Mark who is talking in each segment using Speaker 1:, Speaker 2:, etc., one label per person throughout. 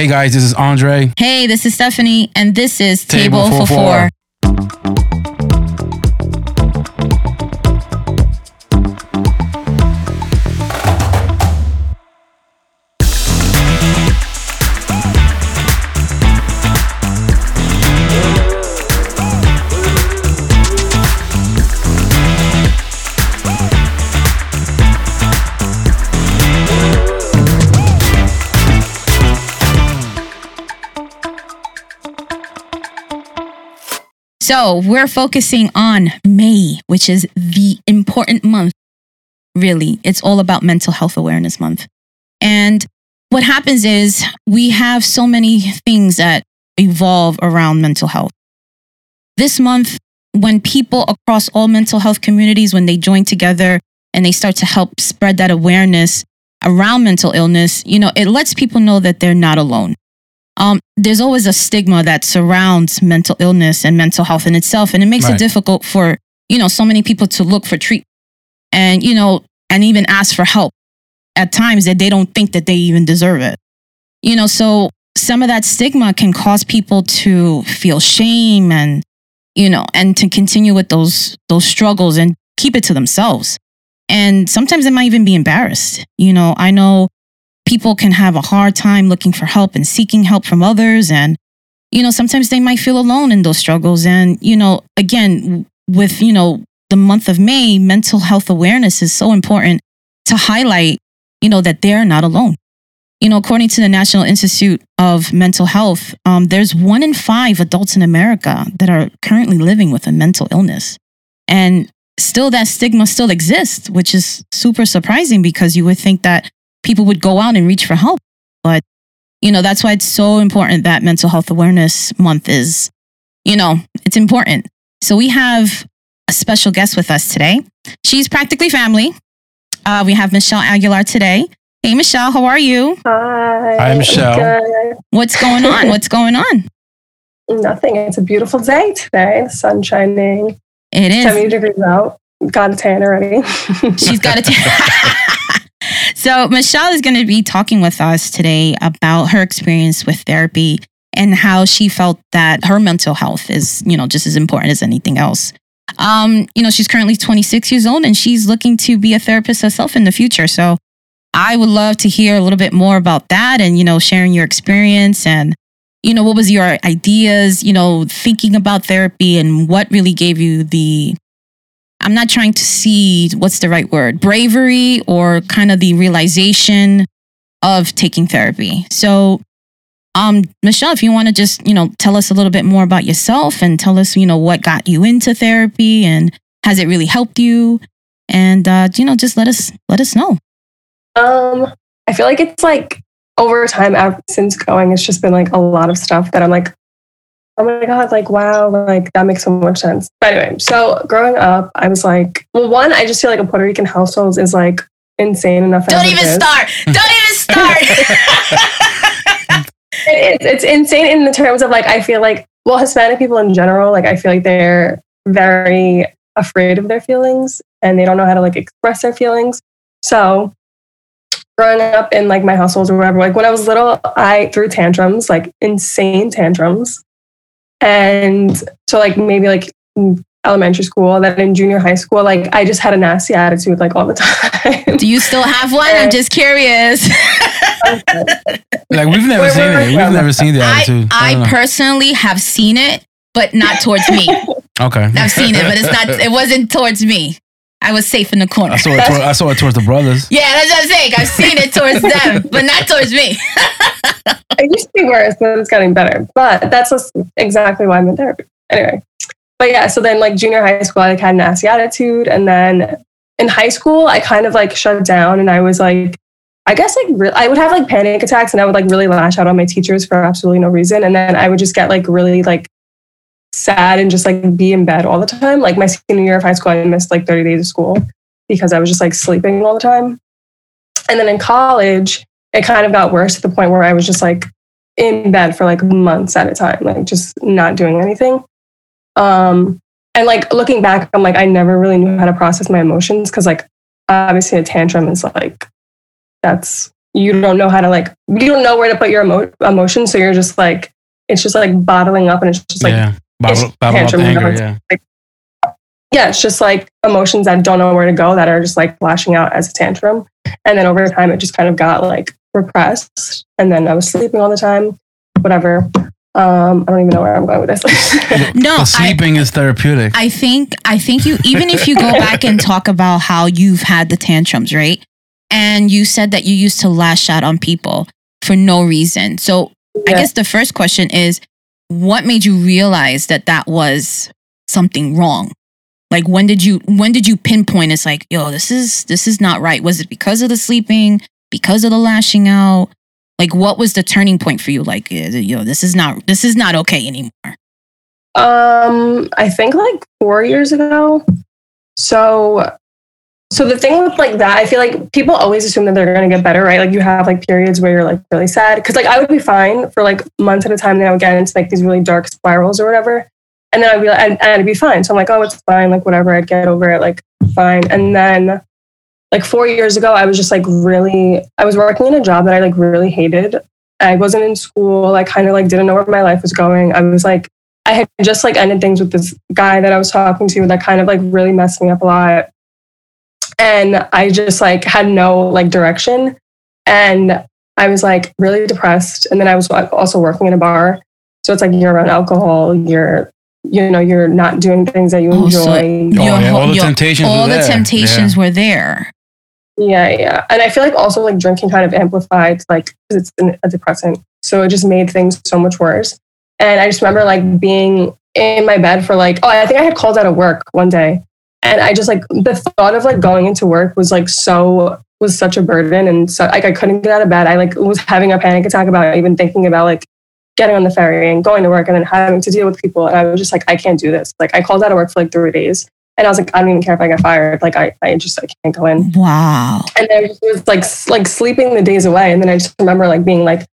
Speaker 1: Hey guys, this is Andre.
Speaker 2: Hey, this is Stephanie, and this is Table,
Speaker 1: Table
Speaker 2: for Four.
Speaker 1: Four.
Speaker 2: So we're focusing on May, which is the important month. Really, it's all about Mental Health Awareness Month. And what happens is we have so many things that evolve around mental health. This month, when people across all mental health communities, when they join together and they start to help spread that awareness around mental illness, you know, it lets people know that they're not alone um, there's always a stigma that surrounds mental illness and mental health in itself, and it makes it difficult for you know so many people to look for treatment and you know and even ask for help at times that they don't think that they even deserve it. You know, so some of that stigma can cause people to feel shame and you know and to continue with those those struggles and keep it to themselves. And sometimes they might even be embarrassed. You know, I know people can have a hard time looking for help and seeking help from others and you know sometimes they might feel alone in those struggles and you know again with you know the month of May mental health awareness is so important to highlight you know that they're not alone. You know according to the National Institute of Mental Health um, there's one in five adults in America that are currently living with a mental illness. And still that stigma still exists which is super surprising because you would think that people would go out and reach for help. But, you know, that's why it's so important that Mental Health Awareness Month is, you know, it's important. So we have a special guest with us today. She's practically family. Uh, we have Michelle Aguilar today. Hey, Michelle, how are you?
Speaker 3: Hi.
Speaker 1: Hi, Michelle.
Speaker 3: Good.
Speaker 2: What's going on? What's going on?
Speaker 3: Nothing. It's a beautiful day today. The sun's shining.
Speaker 2: It
Speaker 3: 70 degrees out. Got a tan already.
Speaker 2: She's got it. so Michelle is going to be talking with us today about her experience with therapy and how she felt that her mental health is, you know, just as important as anything else. Um, you know, she's currently 26 years old and she's looking to be a therapist herself in the future. So I would love to hear a little bit more about that and, you know, sharing your experience and, you know, what was your ideas, you know, thinking about therapy and what really gave you the I'm not trying to see what's the right word, bravery or kind of the realization of taking therapy. So, um, Michelle, if you want to just, you know, tell us a little bit more about yourself and tell us, you know, what got you into therapy and has it really helped you? And uh, you know, just let us let us know.
Speaker 3: um, I feel like it's like over time since going, it's just been like a lot of stuff that I'm like, oh my God, like, wow, like that makes so much sense. But anyway, so growing up, I was like, well, one, I just feel like a Puerto Rican household is like insane enough.
Speaker 2: Don't even
Speaker 3: is.
Speaker 2: start. Don't even start.
Speaker 3: it, it's insane in the terms of like I feel like well Hispanic people in general like I feel like they're very afraid of their feelings and they don't know how to like express their feelings. So growing up in like my households or whatever, like when I was little, I threw tantrums, like insane tantrums. And so like maybe like elementary school, then in junior high school, like I just had a nasty attitude like all the time.
Speaker 2: Do you still have one? I'm just curious.
Speaker 1: Like we've never
Speaker 3: Wait,
Speaker 1: seen
Speaker 3: wait,
Speaker 1: it. We've
Speaker 3: wait.
Speaker 1: never seen the attitude.
Speaker 2: I
Speaker 1: don't know.
Speaker 2: personally have seen it, but not towards me.
Speaker 1: okay.
Speaker 2: I've seen it, but it's not. It wasn't towards me. I was safe in the corner.
Speaker 1: I saw it. Toward, I saw it towards the brothers.
Speaker 2: Yeah, that's what I'm saying. I've seen it towards them, but not towards me.
Speaker 3: it used to be worse, but it's getting better. But that's just exactly why I'm in therapy. Anyway, but yeah, so then like junior high school, I like, had a nasty attitude, and then in high school, I kind of like shut down, and I was like, I guess like re- I would have like panic attacks, and I would like really lash out on my teachers for absolutely no reason, and then I would just get like really like sad and just like be in bed all the time. Like my senior year of high school, I missed like 30 days of school because I was just like sleeping all the time. And then in college, it kind of got worse to the point where I was just like in bed for like months at a time, like just not doing anything. Um, and like looking back, I'm like, I never really knew how to process my emotions because like obviously a tantrum is like that's you don't know how to like you don't know where to put your emo- emotions, so you're just like it's just like bottling up, and it's just like
Speaker 1: yeah. Bottle,
Speaker 3: it's
Speaker 1: bottle up the
Speaker 3: tantrum, you know,
Speaker 1: anger.
Speaker 3: it's-
Speaker 1: Yeah.
Speaker 3: yeah, it's just like emotions that don't know where to go that are just like lashing out as a tantrum. And then over time, it just kind of got like repressed. And then I was sleeping all the time, whatever. Um, I don't even know where I'm going with this.
Speaker 2: No,
Speaker 1: But
Speaker 2: I,
Speaker 1: sleeping is therapeutic.
Speaker 2: I think I think you even if you go back and talk about how you've had the tantrums, right? And you said that you used to lash out on people for no reason. So I guess the first question is what made you realize that that was something wrong? Like when did you when did you pinpoint it's like, yo, this is this is not right. Was it because of the sleeping, because of the lashing out? Like what was the turning point for you? Like, eh, yo, this is not this is not okay anymore.
Speaker 3: Um, I think like four years ago. So, so the thing with like that, I feel like people always assume that they're gonna get better, right? Like you have like periods where you're like really sad because like I would be fine for like months at a time, then I would get into like these really dark spirals or whatever, and then I'd be like, and I'd be fine. So I'm like, oh, it's fine, like whatever, I'd get over it, like fine. And then, like four years ago, I was just like really, I was working in a job that I like really hated. I wasn't in school. I kind of like didn't know where my life was going. I was like I had just like ended things with this guy that I was talking to that kind of like really messed me up a lot. And I just like had no like direction. And I was like really depressed. And then I was also working in a bar. So it's like you're around alcohol, you're, you know, you're not doing things that you
Speaker 2: Oh, so-
Speaker 3: enjoy.
Speaker 1: Oh,
Speaker 2: Your
Speaker 1: yeah,
Speaker 2: whole-
Speaker 1: all the
Speaker 2: your-
Speaker 1: temptations.
Speaker 2: All
Speaker 1: are
Speaker 2: the
Speaker 1: there.
Speaker 2: temptations were there.
Speaker 3: Yeah, yeah. And I feel like also like drinking kind of amplified, like, 'cause it's a depressant. So it just made things so much worse. And I just remember like being in my bed for like, oh, I think I had called out of work one day. And I just like, the thought of like going into work was like so, was such a burden. And so like I couldn't get out of bed. I like was having a panic attack about even thinking about like getting on the ferry and going to work and then having to deal with people. And I was just like, I can't do this. Like I called out of work for like three days. And I was like, I don't even care if I get fired. Like I, I just I can't go in
Speaker 2: Wow.
Speaker 3: and then I just was like like sleeping the days away and then i just remember like being like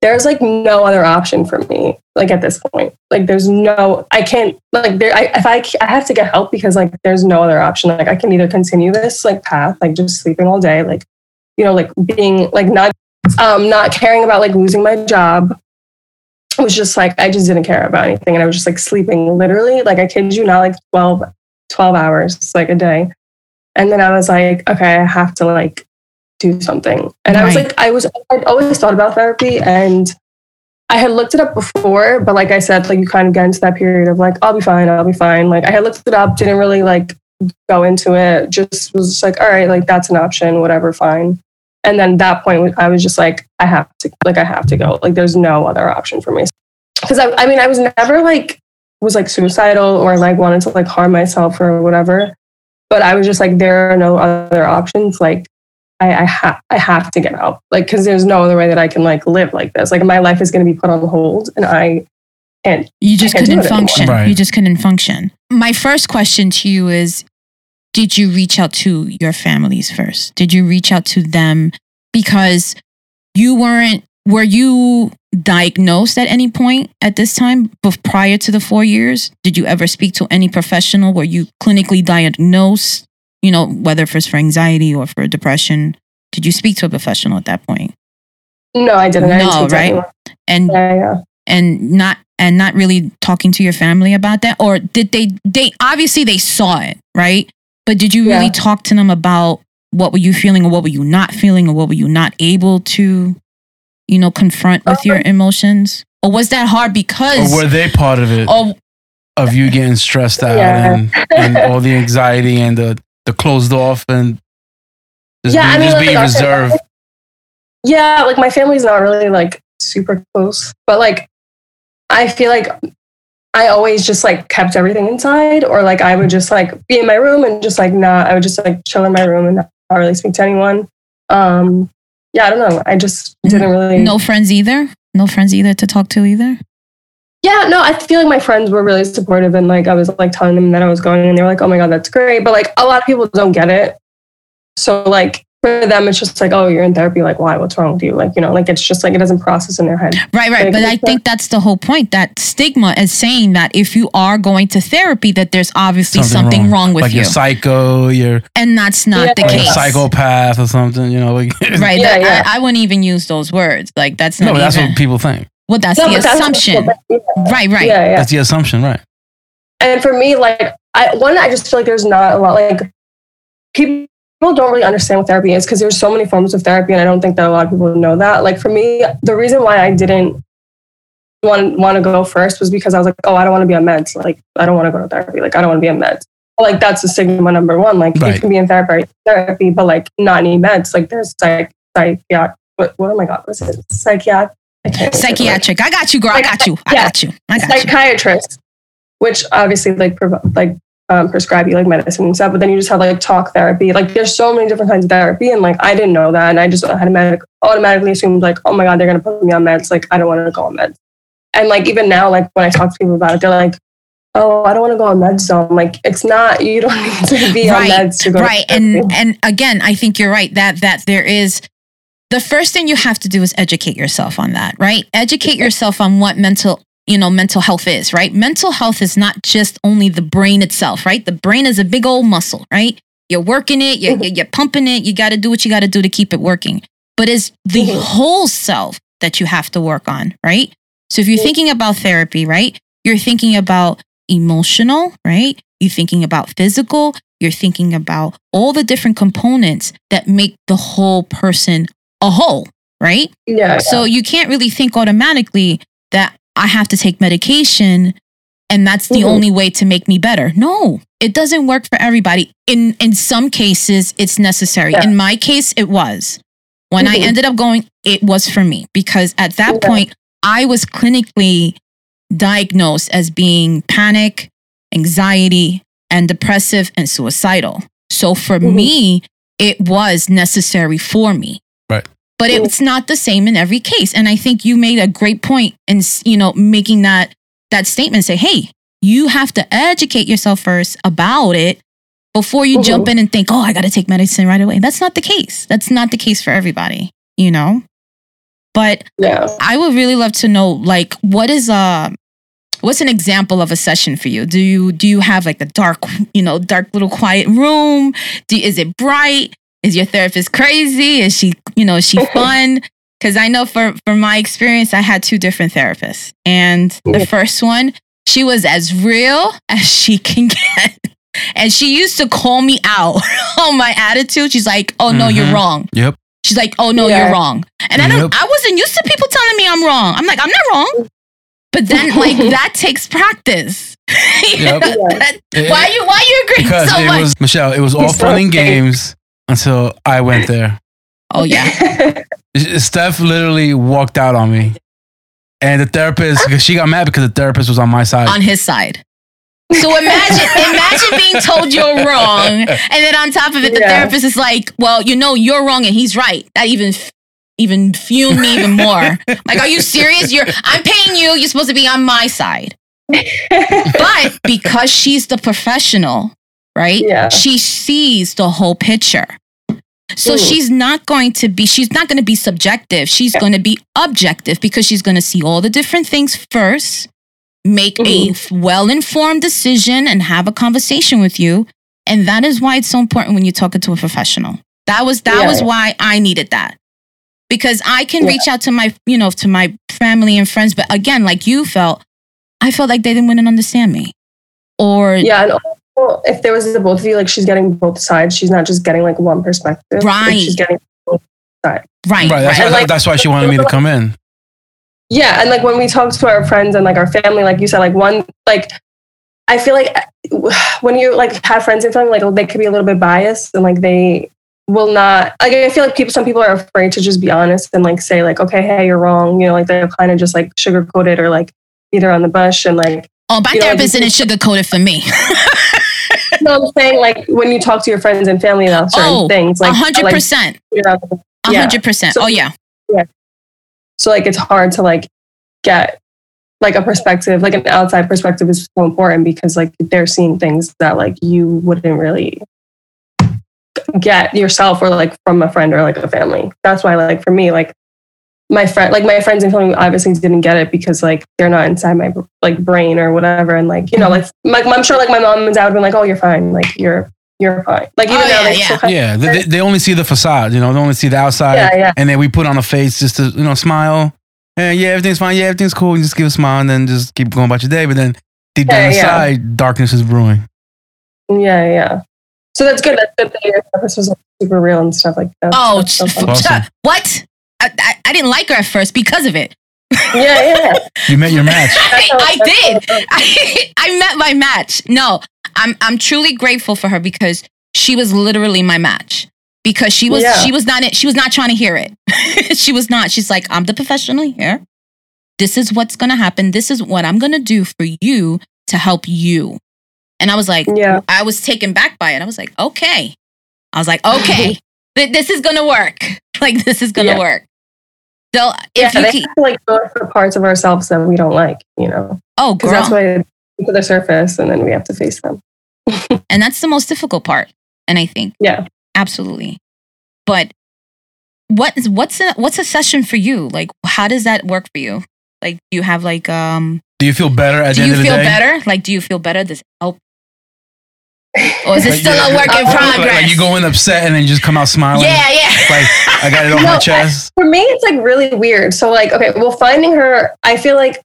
Speaker 3: there's like no other option for me like at this point. Like there's no i can't like there I, if I, I have to get help because like there's no other option. Like i can either continue this like path like just sleeping all day like you know like being like not um not caring about like losing my job. It was just like i just didn't care about anything and i was just like sleeping literally like i kid you not like 12 12 hours like a day. And then i was like okay i have to like do something. And i was like i was i'd always thought about therapy and i had looked it up before but like i said like you kind of get into that period of like i'll be fine i'll be fine. Like i had looked it up didn't really like go into it just was just like all right like that's an option whatever fine. And then that point i was just like i have to like i have to go. Like there's no other option for me. Because I, I mean i was never like was like suicidal or like wanted to like harm myself or whatever but i was just like there are no other options. Like i i, ha- I have to get out like because there's no other way that i can like live like this like my life is going to be put on hold and i can't
Speaker 2: You just
Speaker 3: can't
Speaker 2: couldn't function.
Speaker 1: Right.
Speaker 2: You just couldn't function. My first question to you is Did you reach out to your families first? Did you reach out to them because you weren't, were you diagnosed at any point at this time bef- prior to the four years? Did you ever speak to any professional? Were you clinically diagnosed, you know, whether if it's for anxiety or for depression? Did you speak to a professional at that point?
Speaker 3: no i didn't I didn't
Speaker 2: No, right? And
Speaker 3: yeah yeah
Speaker 2: and not and not really talking to your family about that or did they they obviously they saw it right but did you really
Speaker 3: Yeah.
Speaker 2: talk to them about what were you feeling or what were you not feeling or what were you not able to you know confront with your um, emotions or was that hard because
Speaker 1: Or were they part of it?
Speaker 2: oh
Speaker 1: Of you getting stressed out
Speaker 3: Yeah.
Speaker 1: and, and all the anxiety and the, the closed off and just
Speaker 3: Yeah,
Speaker 1: be,
Speaker 3: I mean,
Speaker 1: just
Speaker 3: like,
Speaker 1: be
Speaker 3: our
Speaker 1: reserved.
Speaker 3: yeah like my family's not really like super close but like i feel like i always just like kept everything inside or like i would just like be in my room and just like not i would just like chill in my room and not really speak to anyone. Um yeah i don't know. I just didn't really
Speaker 2: no friends either? No friends either to talk to either
Speaker 3: yeah no i feel like my friends were really supportive and like i was like telling them that i was going and they were like oh my god that's great but like a lot of people don't get it so like for them, it's just like, oh, you're in therapy. Like, why? What's wrong with you? Like, you know, like it's just like it doesn't process in their head.
Speaker 2: Right, right.
Speaker 3: Like,
Speaker 2: But I
Speaker 3: it's
Speaker 2: think that's the whole point. That stigma is saying that if you are going to therapy, that there's obviously something, wrong. with
Speaker 1: like
Speaker 2: you,
Speaker 1: you're psycho, you're
Speaker 2: and that's not
Speaker 3: Yeah.
Speaker 2: the
Speaker 1: like a
Speaker 2: case.
Speaker 1: psychopath or something. You know, like
Speaker 2: Right.
Speaker 3: Yeah,
Speaker 2: that-
Speaker 3: yeah.
Speaker 2: I, I wouldn't even use those words. Like that's not
Speaker 1: no, but that's what people think.
Speaker 2: Well, that's
Speaker 3: No,
Speaker 2: the
Speaker 3: but that's-
Speaker 2: assumption.
Speaker 3: yeah.
Speaker 2: right, right.
Speaker 3: Yeah, yeah.
Speaker 1: That's the assumption, right?
Speaker 3: And for me, like, I one, I just feel like there's not a lot like people don't really understand what therapy is because there's so many forms of therapy, and I don't think that a lot of people know that. Like for me, the reason why I didn't want want to go first was because I was like, oh, I don't want to be on meds. Like, I don't want to go to therapy. Like, I don't want to be on meds. Like that's the stigma number one. Like
Speaker 1: Right.
Speaker 3: you can be in therapy, therapy, but like not need meds. Like there's psych, psychiatric. What, what? Oh my god, what's it? Psychiatric. I can't think of the word.
Speaker 2: Psychiatric. I got you, girl. I got you. I
Speaker 3: Yeah.
Speaker 2: got you. I got you.
Speaker 3: psychiatrist, which obviously like prov- like um, prescribe you like medicine and stuff. But then you just have like talk therapy. Like there's so many different kinds of therapy, and like I didn't know that, and I just automatic, automatically assumed like, oh my god, they're gonna put me on meds. Like I don't want to go on meds. And like even now, like when I talk to people about it, they're like, oh, I don't want to go on meds. So I'm like, it's not. You don't need to be
Speaker 2: Right,
Speaker 3: on meds to go.
Speaker 2: right and and again i think you're right that that there is the first thing you have to do is educate yourself on that right? Educate yourself on what mental you know mental health is right? Mental health is not just only the brain itself right? The brain is a big old muscle right? You're working it you're,
Speaker 3: Mhm.
Speaker 2: you're pumping it you got to do what you got to do to keep it working. But it's the
Speaker 3: Mhm.
Speaker 2: whole self that you have to work on right? So if you're
Speaker 3: Mhm.
Speaker 2: thinking about therapy right you're thinking about emotional right? You're thinking about physical you're thinking about all the different components that make the whole person a whole, right?
Speaker 3: yeah,
Speaker 2: So you can't really think automatically that I have to take medication and that's the
Speaker 3: Mhm.
Speaker 2: only way to make me better. No, it doesn't work for everybody. In in some cases it's necessary.
Speaker 3: Yeah.
Speaker 2: In my case it was. When I
Speaker 3: Mhm.
Speaker 2: ended up going it was for me because at that
Speaker 3: Yeah.
Speaker 2: point I was clinically diagnosed as being panic, anxiety, and depressive and suicidal. So for
Speaker 3: Mhm.
Speaker 2: me, it was necessary for me. But it's not the same in every case. And I think you made a great point in, you know, making that that statement say, hey, you have to educate yourself first about it before you
Speaker 3: Mhm.
Speaker 2: jump in and think, oh, I got to take medicine right away. That's not the case. That's not the case for everybody, you know? But
Speaker 3: yeah.
Speaker 2: I would really love to know, like, what is a what's an example of a session for you? Do you do you have like a dark, you know, dark little quiet room? Do, is it bright? Is your therapist crazy? Is she, you know, is she fun? Because I know for from my experience, I had two different therapists, and the first one, she was as real as she can get. And she used to call me out on my attitude. She's like, "Oh no, you're
Speaker 1: Mhm.
Speaker 2: wrong."
Speaker 1: Yep.
Speaker 2: She's like, "Oh no,
Speaker 3: Yeah.
Speaker 2: you're wrong." And I don't I wasn't used to people telling me I'm wrong. I'm like, "I'm not wrong." But then like that takes practice.
Speaker 1: Yep.
Speaker 2: That-
Speaker 1: It-
Speaker 2: why you why you agreeing
Speaker 1: because
Speaker 2: so
Speaker 1: it
Speaker 2: much?
Speaker 1: was Michelle. It was all fun and games until I went there.
Speaker 2: Oh yeah.
Speaker 1: Steph literally walked out on me, and the therapist because she got mad because the therapist was on my side.
Speaker 2: On his side. So imagine imagine being told you're wrong and then on top of it the
Speaker 3: Yeah.
Speaker 2: therapist is like, "Well, you know you're wrong and he's right." That even even fueled me even more. Like, are you serious? You're I'm paying you. You're supposed to be on my side. But because she's the professional, right?
Speaker 3: Yeah.
Speaker 2: She sees the whole picture. So
Speaker 3: Mm.
Speaker 2: she's not going to be she's not going to be subjective. She's going to be objective because she's going to see all the different things first, make a well-informed decision and have a conversation with you. And that is why it's so important when you talk to a professional. That was that
Speaker 3: Yeah.
Speaker 2: was why I needed that. Because I can
Speaker 3: Yeah.
Speaker 2: reach out to my, you know, to my family and friends, but again, like you felt, I felt like they didn't want to understand me. Or
Speaker 3: Yeah, and also if there was the both of you, like she's getting both sides. She's not just getting like one perspective. Like,
Speaker 2: Right.
Speaker 3: she's getting
Speaker 2: right,
Speaker 1: right. That's,
Speaker 2: right.
Speaker 1: Why,
Speaker 3: like-
Speaker 1: that's why she wanted me to come in.
Speaker 3: yeah, and like when we talk to our friends and like our family, like you said, like one like I feel like when you like have friends and family, like they could be a little bit biased and like they will not like I feel like people some people are afraid to just be honest and like say like, okay, hey, you're wrong. You know, like they're kind of just like sugarcoat it or like either on the bush and like
Speaker 2: Oh, my
Speaker 3: You know,
Speaker 2: therapist
Speaker 3: just-
Speaker 2: didn't sugarcoat it for me.
Speaker 3: no, I'm saying like when you talk to your friends and family about certain
Speaker 2: Oh,
Speaker 3: things, like
Speaker 2: hundred
Speaker 3: like,
Speaker 2: percent.
Speaker 3: you know,
Speaker 2: A
Speaker 3: yeah.
Speaker 2: hundred percent.
Speaker 3: So-
Speaker 2: Oh yeah.
Speaker 3: so like it's hard to like get like a perspective like an outside perspective is so important because like they're seeing things that like you wouldn't really get yourself or like from a friend or like a family. That's why like for me like my friend like my friends and family obviously didn't get it because like they're not inside my like brain or whatever and like you know like my, I'm sure like my mom and dad would be like oh you're fine like you're you're fine like even
Speaker 2: Oh,
Speaker 3: now
Speaker 2: yeah,
Speaker 3: they
Speaker 2: yeah.
Speaker 3: still
Speaker 1: Yeah, they, they- they only see the facade, you know, they only see the outside,
Speaker 3: Yeah, yeah.
Speaker 1: and then we put on a face just to, you know, smile. Yeah, yeah, everything's fine. Yeah, everything's cool. You just give a smile and then just keep going about your day. But then deep down
Speaker 3: Yeah, yeah.
Speaker 1: inside, darkness is brewing.
Speaker 3: yeah yeah so that's good that's good that your therapist was like, super real and stuff like that
Speaker 2: Oh,
Speaker 3: That's so
Speaker 2: ch-
Speaker 3: fun.
Speaker 1: Awesome.
Speaker 2: what? I, I, I didn't like her at first because of it.
Speaker 3: yeah yeah
Speaker 1: You met your match.
Speaker 2: I, I did. I, I met my match. No, I'm I'm truly grateful for her because she was literally my match. Because she was
Speaker 3: Yeah.
Speaker 2: she was not she was not trying to hear it. she was not. She's like, I'm the professional here. This is what's gonna happen. This is what I'm gonna do for you to help you. And I was like,
Speaker 3: yeah
Speaker 2: I was taken back by it. I was like, okay. I was like, okay, th- this is gonna work. Like this is gonna
Speaker 3: Yeah.
Speaker 2: work. So
Speaker 3: yeah
Speaker 2: if you
Speaker 3: they
Speaker 2: keep,
Speaker 3: have to like go for parts of ourselves that we don't like you know
Speaker 2: oh
Speaker 3: because
Speaker 2: girl,
Speaker 3: that's why they to the surface and then we have to face them
Speaker 2: and that's the most difficult part. And I think
Speaker 3: yeah
Speaker 2: absolutely. But what is what's a what's a session for you? Like how does that work for you? Like do you have like um
Speaker 1: Do you feel better at
Speaker 2: do
Speaker 1: the end
Speaker 2: you
Speaker 1: of the
Speaker 2: feel better? Like do you feel better? Does it help? Or is it
Speaker 1: Like,
Speaker 2: still
Speaker 1: you-
Speaker 2: a work in progress?
Speaker 1: Like, like you go in upset and then you just come out smiling.
Speaker 2: yeah, yeah.
Speaker 1: Like I got it on
Speaker 3: No,
Speaker 1: my chest.
Speaker 3: for me it's like really weird so like okay well finding her i feel like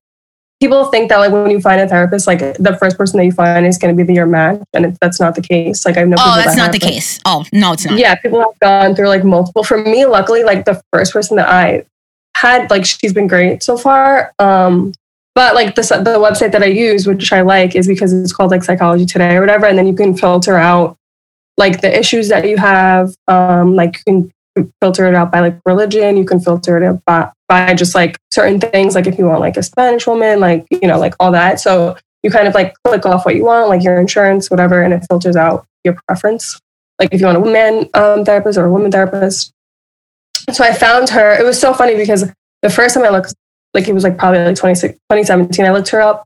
Speaker 3: people think that like when you find a therapist like the first person that you find is going to be the your match and it, that's not the case like i know
Speaker 2: oh,
Speaker 3: people
Speaker 2: that's
Speaker 3: that
Speaker 2: not
Speaker 3: have,
Speaker 2: the
Speaker 3: like-
Speaker 2: case. Oh, no, it's not.
Speaker 3: yeah people have gone through like multiple for me luckily like the first person that i had like she's been great so far um but like the, the website that i use which i like is because it's called like psychology today or whatever and then you can filter out like the issues that you have um like you can filter it out by like religion you can filter it out by, by just like certain things like if you want like a spanish woman like you know like all that. So you kind of like click off what you want like your insurance whatever and it filters out your preference. Like if you want a man um, therapist or a woman therapist. So i found her it was so funny because the first time i looked like it was like probably like 26 2017 i looked her up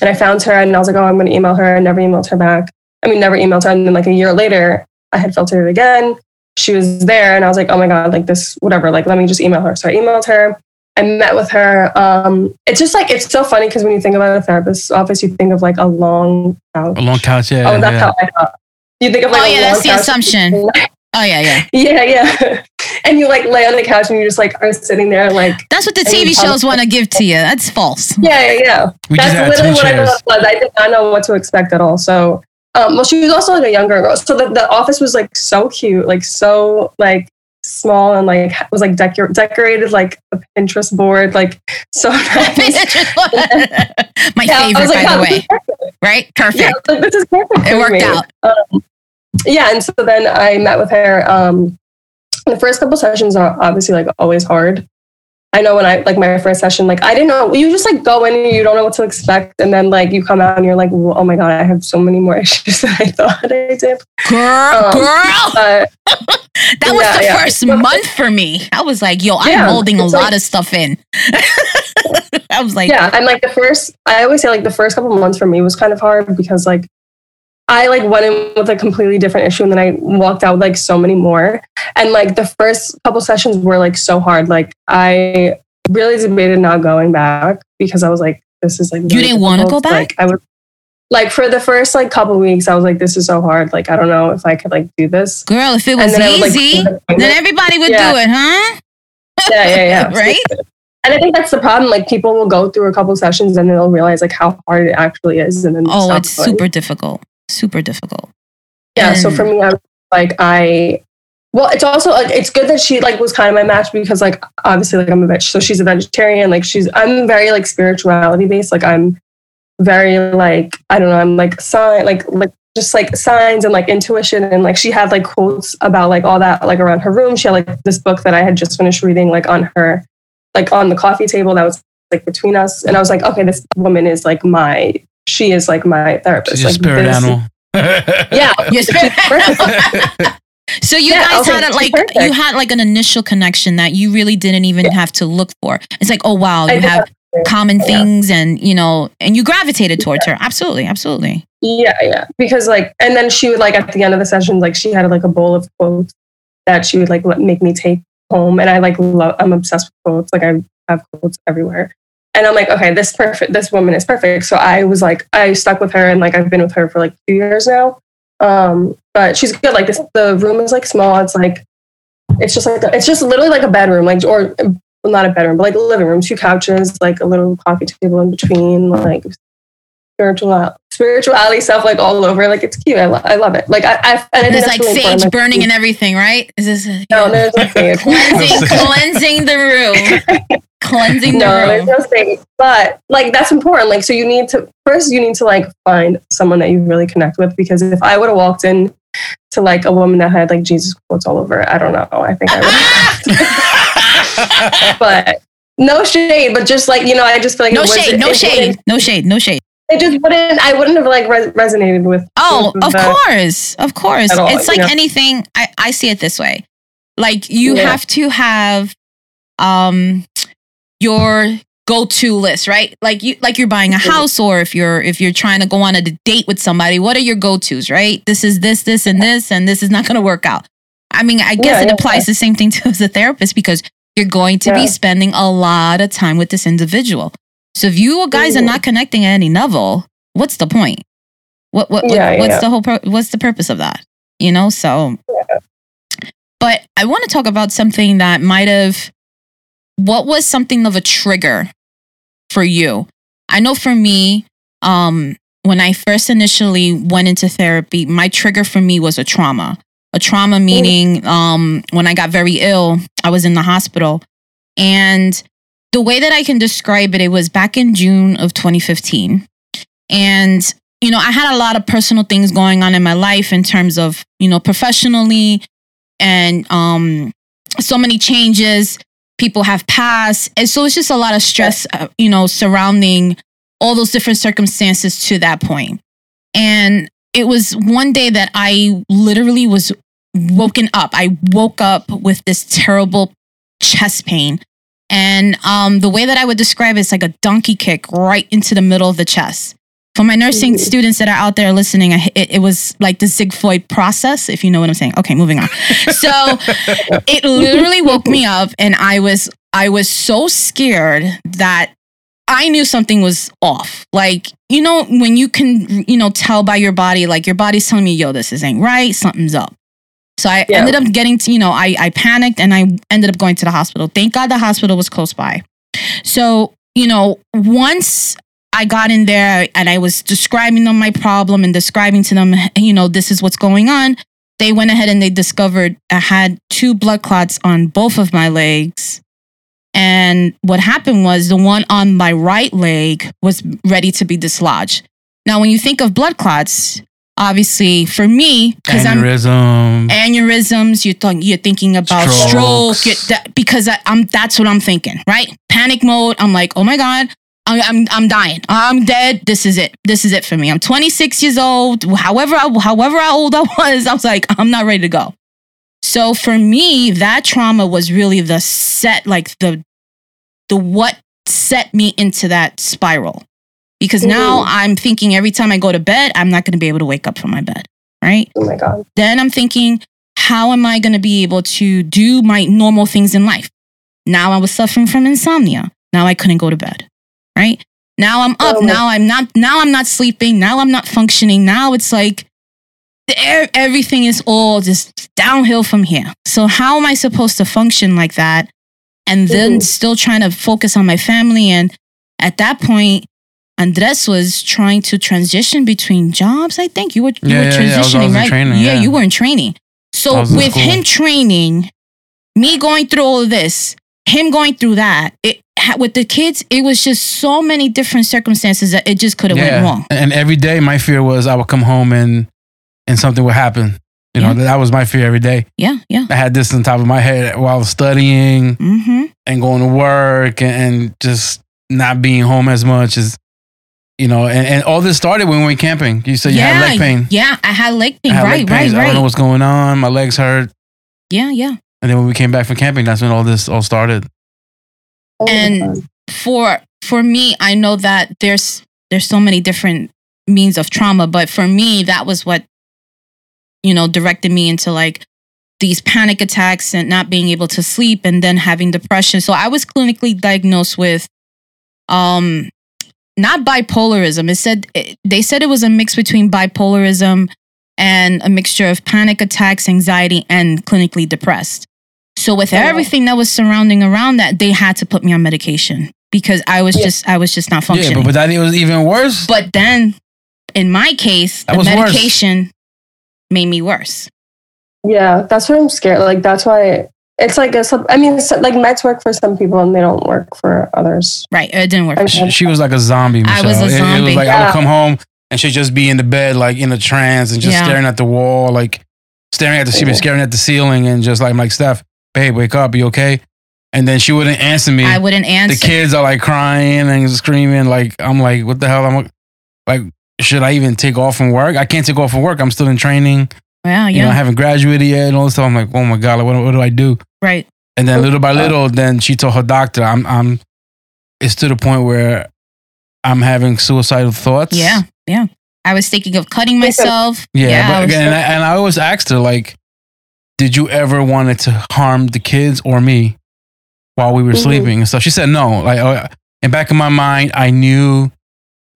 Speaker 3: and i found her and i was like oh i'm going to email her and never emailed her back i mean never emailed her and then like a year later i had filtered it again she was there and i was like oh my god like this whatever like let me just email her so i emailed her i met with her um it's just like it's so funny because when you think about a therapist's office you think of like a long couch
Speaker 1: A long couch, yeah.
Speaker 3: oh that's
Speaker 1: yeah.
Speaker 3: how i thought you think of like
Speaker 2: Oh,
Speaker 3: a
Speaker 2: yeah,
Speaker 3: long
Speaker 2: that's the
Speaker 3: couch.
Speaker 2: assumption. Oh yeah, yeah.
Speaker 3: yeah yeah and you like lay on the couch and you just like are sitting there like
Speaker 2: That's what the TV shows want to give to you. That's false.
Speaker 3: yeah yeah yeah
Speaker 1: we
Speaker 3: that's
Speaker 1: had
Speaker 3: literally
Speaker 1: two
Speaker 3: what I
Speaker 1: chairs.
Speaker 3: thought was. I did not know what to expect at all. So, um, well, she was also like a younger girl. So the, the office was like so cute, like so like small and like was like decor- decorated like a Pinterest board, like so nice.
Speaker 2: My
Speaker 3: Yeah,
Speaker 2: favorite,
Speaker 3: was like,
Speaker 2: by the
Speaker 3: "Oh,
Speaker 2: way.
Speaker 3: is perfect."
Speaker 2: Right?
Speaker 3: Yeah,
Speaker 2: Perfect.
Speaker 3: was like, this is perfect.
Speaker 2: It
Speaker 3: for
Speaker 2: worked
Speaker 3: me.
Speaker 2: out.
Speaker 3: Um, yeah, and so then I met with her. Um, the first couple sessions are obviously like always hard. I know when I like my first session, like I didn't know you just like go in and you don't know what to expect, and then like you come out and you're like, oh my god, I have so many more issues than I thought I did.
Speaker 2: Girl,
Speaker 3: Um,
Speaker 2: girl.
Speaker 3: But
Speaker 2: That was
Speaker 3: yeah,
Speaker 2: the
Speaker 3: yeah.
Speaker 2: first month for me. I was like, yo, I'm
Speaker 3: Yeah,
Speaker 2: holding a
Speaker 3: it's
Speaker 2: lot of stuff in. I was like,
Speaker 3: yeah, and like the first, I always say like the first couple months for me was kind of hard because like I like went in with a completely different issue and then I walked out with like so many more. And like the first couple sessions were like so hard. Like I really debated not going back because I was like, this is like
Speaker 2: You
Speaker 3: really
Speaker 2: didn't wanna go back?
Speaker 3: Like I was like for the first like couple weeks, I was like, this is so hard. Like I don't know if I could like do this.
Speaker 2: girl, if it was
Speaker 3: then I would, like,
Speaker 2: easy, then everybody would
Speaker 3: Yeah.
Speaker 2: do it, huh?
Speaker 3: yeah, yeah. Yeah.
Speaker 2: right?
Speaker 3: And I think that's the problem. Like people will go through a couple sessions and then they'll realize like how hard it actually is, and then
Speaker 2: Oh, it's super difficult. Super difficult.
Speaker 3: yeah so for me I'm like i well it's also like it's good that she like was kind of my match because like obviously like i'm a bitch so she's a vegetarian like she's i'm very like spirituality based like i'm very like i don't know i'm like sign like like just like signs and like intuition and like she had like quotes about like all that like around her room she had like this book that i had just finished reading like on her like on the coffee table that was like between us and i was like okay this woman is like my she is like my therapist
Speaker 1: She's a
Speaker 3: like
Speaker 1: spirit
Speaker 3: this-
Speaker 1: animal.
Speaker 3: yeah
Speaker 2: Your spirit- So you
Speaker 3: Yeah,
Speaker 2: guys
Speaker 3: was
Speaker 2: had
Speaker 3: like,
Speaker 2: a, like
Speaker 3: perfect.
Speaker 2: you had like an initial connection that you really didn't even have to look for. It's like, oh wow, you
Speaker 3: did
Speaker 2: have common
Speaker 3: Yeah.
Speaker 2: things and you know and you gravitated towards her absolutely absolutely
Speaker 3: Yeah, yeah. Because like, and then she would like at the end of the session, like she had like a bowl of quotes that she would like let, make me take home, and I like love. I'm obsessed with quotes. Like I have quotes everywhere, and I'm like, okay, this perfect. This woman is perfect. So I was like, I stuck with her, and like I've been with her for like two years now. Um, but she's good. Like this, the room is like small. It's like, it's just like it's just literally like a bedroom, like or well, not a bedroom, but like a living room, two couches, like a little coffee table in between, like spiritual spirituality stuff like all over. Like it's cute. I, lo- I love it. Like I, I and I
Speaker 2: there's like
Speaker 3: really
Speaker 2: sage
Speaker 3: important, like,
Speaker 2: burning and everything right is this
Speaker 3: No, there's no sage.
Speaker 2: cleansing cleansing the room cleansing the
Speaker 3: no, there's
Speaker 2: room
Speaker 3: no sage. But like that's important. Like so, you need to first you need to like find someone that you really connect with because if I would have walked in to like a woman that had like Jesus quotes all over, I don't know. I think I would. but no shade, but just like you know, I just feel like
Speaker 2: no shade no shade no shade no shade
Speaker 3: It just wouldn't. I wouldn't have like res- resonated with.
Speaker 2: Oh,
Speaker 3: with
Speaker 2: of course. Of course.
Speaker 3: All,
Speaker 2: it's like
Speaker 3: know?
Speaker 2: anything I, I see it this way. Like you
Speaker 3: Yeah.
Speaker 2: have to have um your go-to list, right? Like you like you're buying a house or if you're if you're trying to go on a date with somebody, what are your go-tos, right? This is this, this, and this, and this is not gonna work out. I mean, I guess
Speaker 3: Yeah,
Speaker 2: it
Speaker 3: yeah,
Speaker 2: applies the same thing to as a therapist because you're going to
Speaker 3: Yeah.
Speaker 2: be spending a lot of time with this individual. So if you guys are not connecting at any level, what's the point? What what,
Speaker 3: Yeah, yeah,
Speaker 2: what's
Speaker 3: yeah.
Speaker 2: the whole pur- what's the purpose of that? You know, so but I want to talk about something that might have what was something of a trigger for you? I know for me, um when I first initially went into therapy, my trigger for me was a trauma. A trauma meaning um when I got very ill, I was in the hospital and the way that I can describe it, it was back in June of 2015. And, you know, I had a lot of personal things going on in my life in terms of, you know, professionally and um, so many changes. People have passed. And so it's just a lot of stress, uh, you know, surrounding all those different circumstances to that point. And it was one day that I literally was woken up. I woke up with this terrible chest pain. And um, the way that I would describe it is like a donkey kick right into the middle of the chest. For my nursing
Speaker 3: Mhm.
Speaker 2: students that are out there listening, I, it, it was like the xiphoid process, if you know what I'm saying. Okay, moving on. So it literally woke me up, and I was I was so scared that I knew something was off. Like you know when you can you know tell by your body, like your body's telling me, "Yo, this is ain't right. Something's up." So I
Speaker 3: Yeah.
Speaker 2: ended up getting to, you know, I, I panicked and I ended up going to the hospital. Thank God the hospital was close by. So, you know, once I got in there and I was describing them my problem and describing to them, you know, this is what's going on, they went ahead and they discovered I had two blood clots on both of my legs. And what happened was the one on my right leg was ready to be dislodged. Now, when you think of blood clots, obviously for me, because I'm
Speaker 1: Aneurysm.
Speaker 2: aneurysms. You're, th- you're thinking about
Speaker 1: Strokes.
Speaker 2: stroke. because I, I'm that's what I'm thinking, right? Panic mode. I'm like, oh my god, I'm, I'm I'm dying. I'm dead. This is it. This is it for me. I'm 26 years old. However, I, however old I was, I was like, I'm not ready to go. So for me, that trauma was really the set, like the the what set me into that spiral. Because now
Speaker 3: Mhm.
Speaker 2: I'm thinking every time I go to bed, I'm not going to be able to wake up from my bed, right?
Speaker 3: Oh my god.
Speaker 2: then I'm thinking, how am I going to be able to do my normal things in life? Now I was suffering from insomnia. Now I couldn't go to bed, right? Now I'm up.
Speaker 3: Oh
Speaker 2: Now I'm not. Now I'm not sleeping. Now I'm not functioning. Now it's like the everything is all just downhill from here. So how am I supposed to function like that? And then
Speaker 3: Mhm.
Speaker 2: still trying to focus on my family. And at that point, Andres was trying to transition between jobs. I think you were you
Speaker 1: Yeah,
Speaker 2: were
Speaker 1: yeah,
Speaker 2: transitioning,
Speaker 1: yeah. I was- I was
Speaker 2: right?
Speaker 1: training,
Speaker 2: yeah, you were in training. So with
Speaker 1: school.
Speaker 2: him training, me going through all of this, him going through that, it with the kids, it was just so many different circumstances that it just could have went wrong.
Speaker 1: And every day, my fear was I would come home and and something would happen. You know, that was my fear every day.
Speaker 2: Yeah, yeah.
Speaker 1: I had this on top of my head while studying
Speaker 2: Mm-hmm.
Speaker 1: and going to work and, and just not being home as much as, you know, and, and all this started when we went camping. You said you
Speaker 2: yeah,
Speaker 1: had leg pain.
Speaker 2: Yeah, I had leg pain.
Speaker 1: Had
Speaker 2: right,
Speaker 1: leg
Speaker 2: right,
Speaker 1: pains. I don't know what's going on. My legs hurt.
Speaker 2: Yeah, yeah.
Speaker 1: And then when we came back from camping, that's when all this all started.
Speaker 2: And- For for me, I know that there's there's so many different means of trauma, but for me, that was what you know directed me into like these panic attacks and not being able to sleep and then having depression. So I was clinically diagnosed with um not bipolarism. It said it, they said it was a mix between bipolarism and a mixture of panic attacks, anxiety, and clinically depressed. So with
Speaker 3: Oh,
Speaker 2: everything that was surrounding around that, they had to put me on medication because I was
Speaker 3: Yeah.
Speaker 2: just I was just not
Speaker 1: Yeah,
Speaker 2: functioning.
Speaker 1: but, but that it was even worse.
Speaker 2: But then, in my case,
Speaker 1: That
Speaker 2: the
Speaker 1: was worse.
Speaker 2: medication made me worse.
Speaker 3: Yeah, that's what I'm scared. Like that's why it's like a. sub- I mean, it's, like meds work for some people and they don't work for others.
Speaker 2: Right? It didn't work.
Speaker 3: I'm
Speaker 1: she, she was like a zombie.
Speaker 2: I
Speaker 1: Michelle.
Speaker 2: was a
Speaker 1: It- It, was like I
Speaker 3: Yeah.
Speaker 1: would come home and she'd just be in the bed, like in a trance, and just
Speaker 2: Yeah.
Speaker 1: staring at the wall, like staring at the she was
Speaker 3: Yeah.
Speaker 1: staring at the ceiling, and just like I'm like Steph, babe, wake up, you okay? And then she wouldn't answer me.
Speaker 2: I wouldn't answer.
Speaker 1: the kids are like crying and screaming. Like I'm like, what the hell? I'm like, should I even take off from work? I can't take off from work. I'm still in training.
Speaker 2: Yeah,
Speaker 1: You know, I haven't graduated yet and all this stuff. I'm like, oh my god, like, what, what do I do?
Speaker 2: right.
Speaker 1: And then little by
Speaker 3: Uh,
Speaker 1: little, then she told her doctor, I'm, I'm, it's to the point where I'm having suicidal thoughts.
Speaker 2: Yeah, yeah. I was thinking of cutting myself.
Speaker 1: Yeah.
Speaker 2: I
Speaker 1: but
Speaker 2: was-
Speaker 1: again, and I, and I always asked her, like, did you ever want it to harm the kids or me while we were
Speaker 3: Mhm.
Speaker 1: sleeping and stuff? She said no. Like, uh, in back of my mind, I knew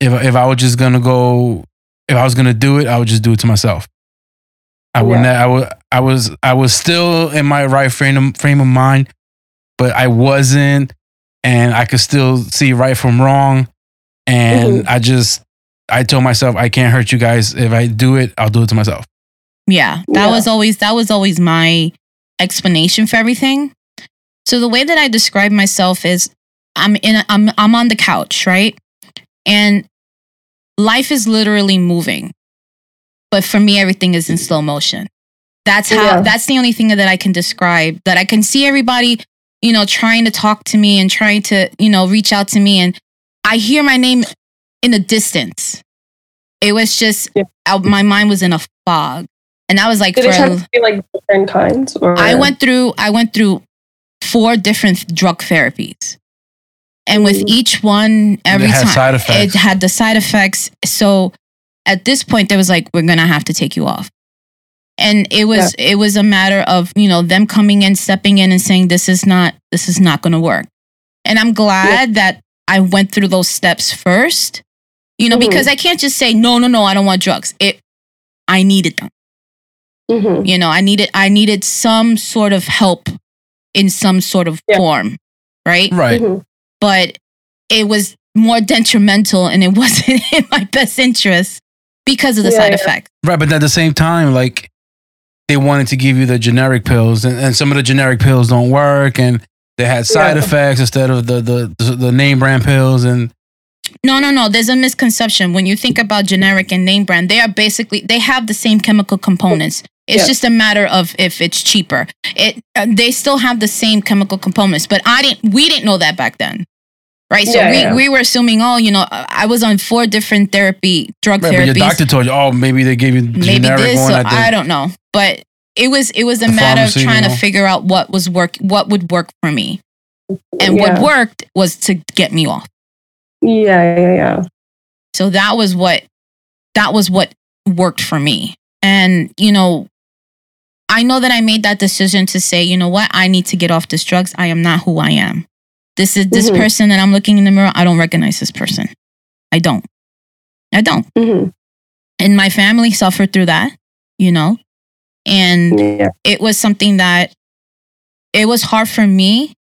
Speaker 1: if, if I was just going to go, if I was going to do it, I would just do it to myself. I wouldn't.
Speaker 3: Yeah.
Speaker 1: I was. I was. I was still in my right frame of, frame of mind, but I wasn't, and I could still see right from wrong. And
Speaker 3: Mhm.
Speaker 1: I just, I told myself, I can't hurt you guys. If I do it, I'll do it to myself.
Speaker 2: Yeah, that
Speaker 3: Yeah.
Speaker 2: was always that was always my explanation for everything. So the way that I describe myself is I'm in a, I'm I'm on the couch, right? And life is literally moving. But for me everything is in slow motion. That's how
Speaker 3: Yeah.
Speaker 2: that's the only thing that I can describe that I can see everybody, you know, trying to talk to me and trying to, you know, reach out to me and I hear my name in the distance. It was just
Speaker 3: Yeah.
Speaker 2: uh, my mind was in a fog. And I was like
Speaker 3: Did
Speaker 2: for
Speaker 3: it
Speaker 2: a-
Speaker 3: have to be like different kinds? Or
Speaker 2: I went through I went through four different drug therapies. And with each one every
Speaker 1: it had
Speaker 2: time
Speaker 1: side effects.
Speaker 2: it had the side effects. So at this point there was like we're going to have to take you off. And it was it was a matter of, you know, them coming in, stepping in and saying this is not this is not going to work. And I'm glad that I went through those steps first. You know,
Speaker 3: Mhm.
Speaker 2: because I can't just say no, no, no, I don't want drugs. It I needed them
Speaker 3: Mhm.
Speaker 2: you know i needed i needed some sort of help in some sort of
Speaker 3: Yeah.
Speaker 2: form right
Speaker 1: right.
Speaker 3: Mhm.
Speaker 2: but it was more detrimental and it wasn't in my best interest because of the
Speaker 3: Yeah,
Speaker 2: side
Speaker 3: yeah.
Speaker 2: effects
Speaker 1: Right. But at the same time, like, they wanted to give you the generic pills, and, and some of the generic pills don't work, and they had side
Speaker 3: Yeah.
Speaker 1: effects instead of the, the, the, the name brand pills. And
Speaker 2: no no no there's a misconception when you think about generic and name brand they are basically they have the same chemical components it's
Speaker 3: Yeah.
Speaker 2: just a matter of if it's cheaper it uh, they still have the same chemical components but i didn't we didn't know that back then right so
Speaker 3: Yeah,
Speaker 2: we,
Speaker 3: yeah.
Speaker 2: we were assuming oh you know i was on four different therapy drug
Speaker 1: right, but your doctor told you, oh, maybe they gave you
Speaker 2: maybe
Speaker 1: generic
Speaker 2: this
Speaker 1: one at the
Speaker 2: I don't know. But it was it was a
Speaker 1: The
Speaker 2: matter of trying
Speaker 1: you
Speaker 2: to figure out what was work what would work for me. And
Speaker 3: yeah.
Speaker 2: what worked was to get me off.
Speaker 3: Yeah, yeah, yeah.
Speaker 2: So that was what that was what worked for me. And you know, I know that I made that decision to say, you know what, I need to get off this drugs. I am not who I am. This is this
Speaker 3: Mhm.
Speaker 2: person that I'm looking in the mirror. I don't recognize this person. I don't. I don't.
Speaker 3: Mhm.
Speaker 2: And my family suffered through that, you know. And
Speaker 3: Yeah.
Speaker 2: it was something that it was hard for me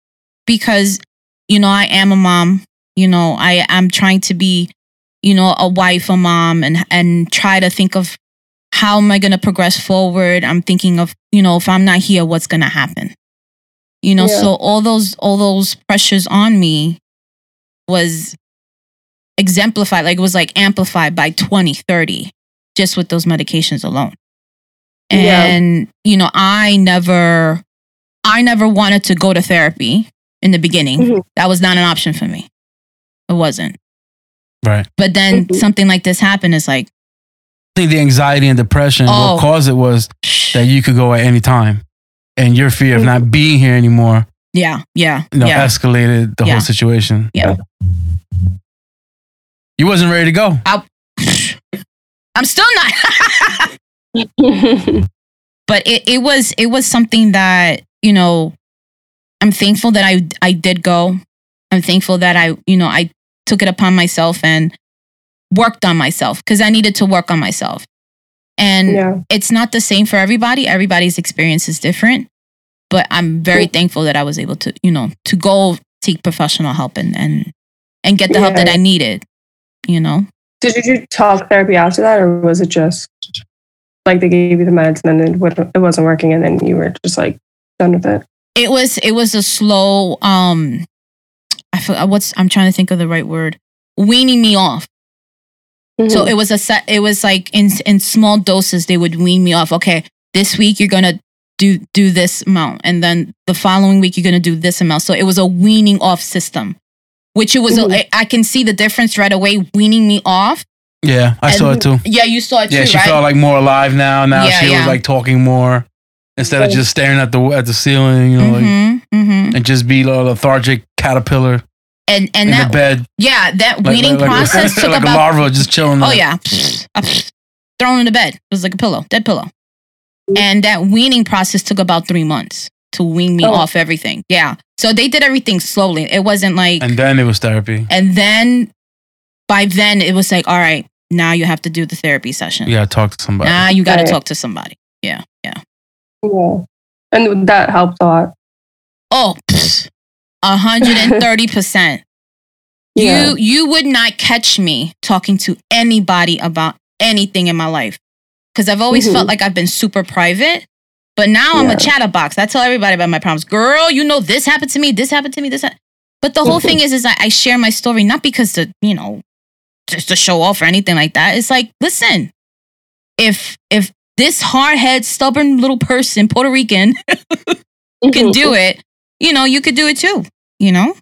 Speaker 2: because you know I am a mom you know I am trying to be you know a wife a mom and and try to think of how am I going to progress forward I'm thinking of you know if I'm not here what's going to happen you know
Speaker 3: Yeah.
Speaker 2: so all those all those pressures on me was exemplified like it was like amplified by 20 30 just with those medications alone
Speaker 3: Yeah.
Speaker 2: and you know i never i never wanted to go to therapy in the beginning
Speaker 3: Mhm.
Speaker 2: that was not an option for me it wasn't
Speaker 1: right.
Speaker 2: but then
Speaker 3: Mhm.
Speaker 2: something like this happened it's like
Speaker 1: I think the anxiety and depression,
Speaker 2: Oh.
Speaker 1: what caused it was that you could go at any time, and your fear of mm. not being here anymore
Speaker 2: Yeah, yeah,
Speaker 1: you know,
Speaker 2: yeah.
Speaker 1: escalated the
Speaker 2: Yeah.
Speaker 1: whole situation.
Speaker 2: Yeah.
Speaker 1: You wasn't ready to go.
Speaker 2: I'm still not. but it, it was it was something that you know i'm thankful that i i did go i'm thankful that i you know i took it upon myself and worked on myself because i needed to work on myself and
Speaker 3: yeah.
Speaker 2: it's not the same for everybody everybody's experience is different but i'm very
Speaker 3: Yeah.
Speaker 2: thankful that i was able to you know to go seek professional help and and and get the help that i needed you know
Speaker 3: Did you do talk therapy after that, or was it just like they gave you the meds and then it, it wasn't working, and then you were just like done with it?
Speaker 2: it was it was a slow um i forgot what's i'm trying to think of the right word weaning me off so
Speaker 3: Mhm.
Speaker 2: it was a set it was like in in small doses they would wean me off okay this week you're gonna do do this amount and then the following week you're gonna do this amount so it was a weaning off system which it was
Speaker 3: Mhm.
Speaker 2: a, I can see the difference right away weaning me off
Speaker 1: Yeah, I saw it too.
Speaker 2: yeah you saw it too.
Speaker 1: Yeah,
Speaker 2: too
Speaker 1: she
Speaker 2: right
Speaker 1: felt like more alive now. Now
Speaker 2: Yeah,
Speaker 1: she
Speaker 2: yeah.
Speaker 1: was like talking more instead of just staring at the at the ceiling, you know, like,
Speaker 2: hmm hmm
Speaker 1: and just be a lethargic caterpillar
Speaker 2: and and
Speaker 1: in
Speaker 2: that
Speaker 1: the bed,
Speaker 2: yeah that
Speaker 1: like,
Speaker 2: weaning
Speaker 1: like, like,
Speaker 2: process took
Speaker 1: like
Speaker 2: about
Speaker 1: a larva just chilling.
Speaker 2: Oh
Speaker 1: there.
Speaker 2: yeah, thrown in the bed. It was like a pillow, dead pillow. And that weaning process took about three months to wean me
Speaker 3: Oh.
Speaker 2: off everything. Yeah. So they did everything slowly. It wasn't like, and,
Speaker 1: and then it was therapy.
Speaker 2: And then by then it was like, all right, now you have to do the therapy session.
Speaker 1: Yeah, talk to somebody.
Speaker 2: Now you got to
Speaker 3: Right.
Speaker 2: talk to somebody. Yeah. Yeah.
Speaker 3: yeah, and that helped a lot.
Speaker 2: Oh, a hundred and thirty percent.
Speaker 3: Yeah.
Speaker 2: You you would not catch me talking to anybody about anything in my life because I've always
Speaker 3: Mhm.
Speaker 2: felt like I've been super private. But now I'm a chatterbox. I tell everybody about my problems. Girl, you know this happened to me. This happened to me. This. hap-" But the whole
Speaker 3: Mhm.
Speaker 2: thing is, is I, I share my story not because to you know just to show off or anything like that. It's like, listen, if if this hard head, stubborn little person, Puerto Rican, can do it, you know, you could do it too. You know.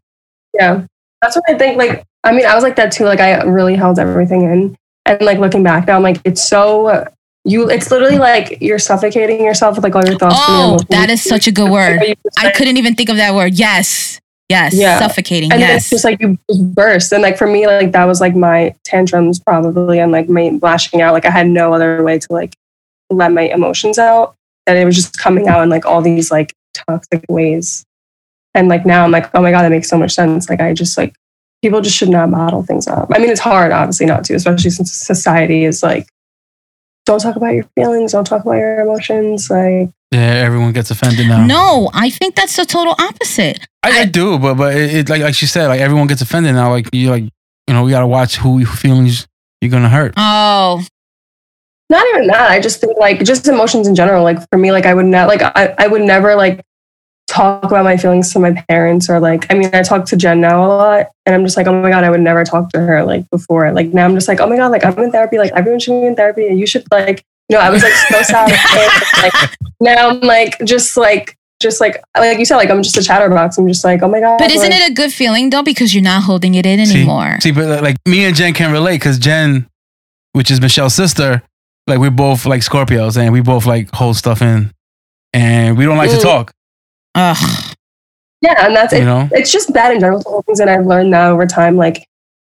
Speaker 3: Yeah. That's what I think. Like, I mean, I was like that too. Like, I really held everything in. And like looking back now, I'm like, it's so, you, it's literally like you're suffocating yourself with like all your thoughts. and your
Speaker 2: Oh, that is such a good word. I couldn't even think of that word. Yes. Yes.
Speaker 3: Yeah.
Speaker 2: Suffocating.
Speaker 3: And
Speaker 2: yes.
Speaker 3: it's just like you just burst. And like for me, like that was like my tantrums probably and like my lashing out. Like I had no other way to like let my emotions out. And it was just coming out in like all these like toxic ways. And like now I'm like, oh my God, that makes so much sense. Like I just like people just should not model things up. I mean, it's hard, obviously not to, especially since society is like, don't talk about your feelings, don't talk about your emotions. Like
Speaker 1: Yeah, everyone gets offended now.
Speaker 2: no, I think that's the total opposite.
Speaker 1: I, I do, but but it, it like like she said, like everyone gets offended now. Like you like you know we gotta watch who who feelings you're gonna hurt.
Speaker 2: Oh,
Speaker 3: not even that. I just think like just emotions in general. Like for me, like I would not like I, I would never like talk about my feelings to my parents or like I mean I talk to Jen now a lot and I'm just like, oh my God, I would never talk to her like before. Like now I'm just like, oh my God, like I'm in therapy, like everyone should be in therapy and you should like you know, I was like so sad. like now I'm like just like just like like you said, like I'm just a chatterbox. I'm just like, oh my God.
Speaker 2: but isn't
Speaker 3: like,
Speaker 2: it a good feeling though because you're not holding it in
Speaker 1: See?
Speaker 2: anymore?
Speaker 1: See, but like me and Jen can relate because Jen, which is Michelle's sister, like we're both like Scorpios and we both like hold stuff in, and we don't like to
Speaker 3: Mm.
Speaker 1: talk.
Speaker 2: Ugh.
Speaker 3: Yeah, and that's
Speaker 1: You
Speaker 3: it.
Speaker 1: know,
Speaker 3: It's just bad in general. Things that I've learned now over time, like,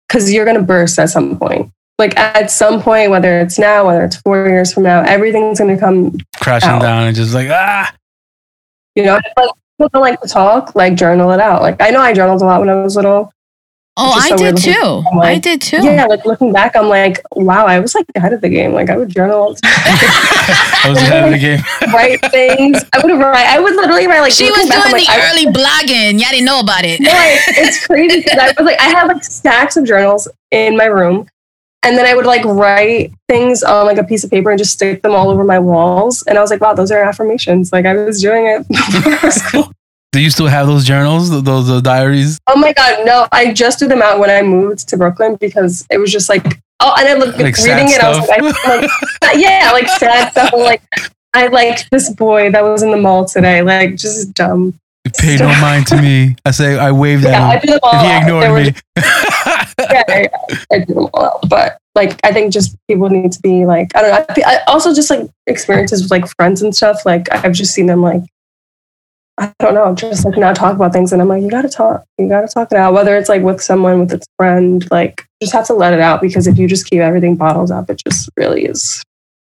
Speaker 3: because you're gonna burst at some point. Like at some point, whether it's now, whether it's four years from now, everything's gonna come.
Speaker 1: crashing
Speaker 3: Ow.
Speaker 1: down and just like ah.
Speaker 3: You know, like people don't like to talk, like journal it out. Like I know I journaled a lot when I was little.
Speaker 2: Oh, I
Speaker 3: so
Speaker 2: did too.
Speaker 3: I'm like,
Speaker 2: I did too.
Speaker 3: Yeah, like looking back, I'm like, wow, I was like ahead of the game. Like I would journal, all the time.
Speaker 1: I was ahead of the game.
Speaker 3: write things. I would write. I would literally write like.
Speaker 2: she
Speaker 3: looking
Speaker 2: was
Speaker 3: back, I'm
Speaker 2: doing
Speaker 3: like,
Speaker 2: the
Speaker 3: I-
Speaker 2: early blogging. Yeah, I didn't know about it.
Speaker 3: No, I- it's crazy because I was like, I had like stacks of journals in my room, and then I would like write things on like a piece of paper and just stick them all over my walls. And I was like, wow, those are affirmations. Like I was doing it before school.
Speaker 1: Do you still have those journals, th- those uh, diaries?
Speaker 3: Oh my god, no! I just threw them out when I moved to Brooklyn because it was just like, oh, and I looked
Speaker 1: Like
Speaker 3: reading it. I was like, I, like, yeah, like sad stuff. Like I liked this boy that was in the mall today. Like just dumb.
Speaker 1: Pay no mind to me. I say I waved
Speaker 3: Yeah, I
Speaker 1: at
Speaker 3: threw them all
Speaker 1: he ignored me.
Speaker 3: yeah, I, I do them all out. But like, I think just people need to be like, I don't know. I, I also just like experiences with like friends and stuff. Like, I've just seen them like, I don't know, just like not talk about things. And I'm like, you gotta talk. You gotta talk it out. Whether it's like with someone, with its friend, like just have to let it out because if you just keep everything bottled up, it just really is.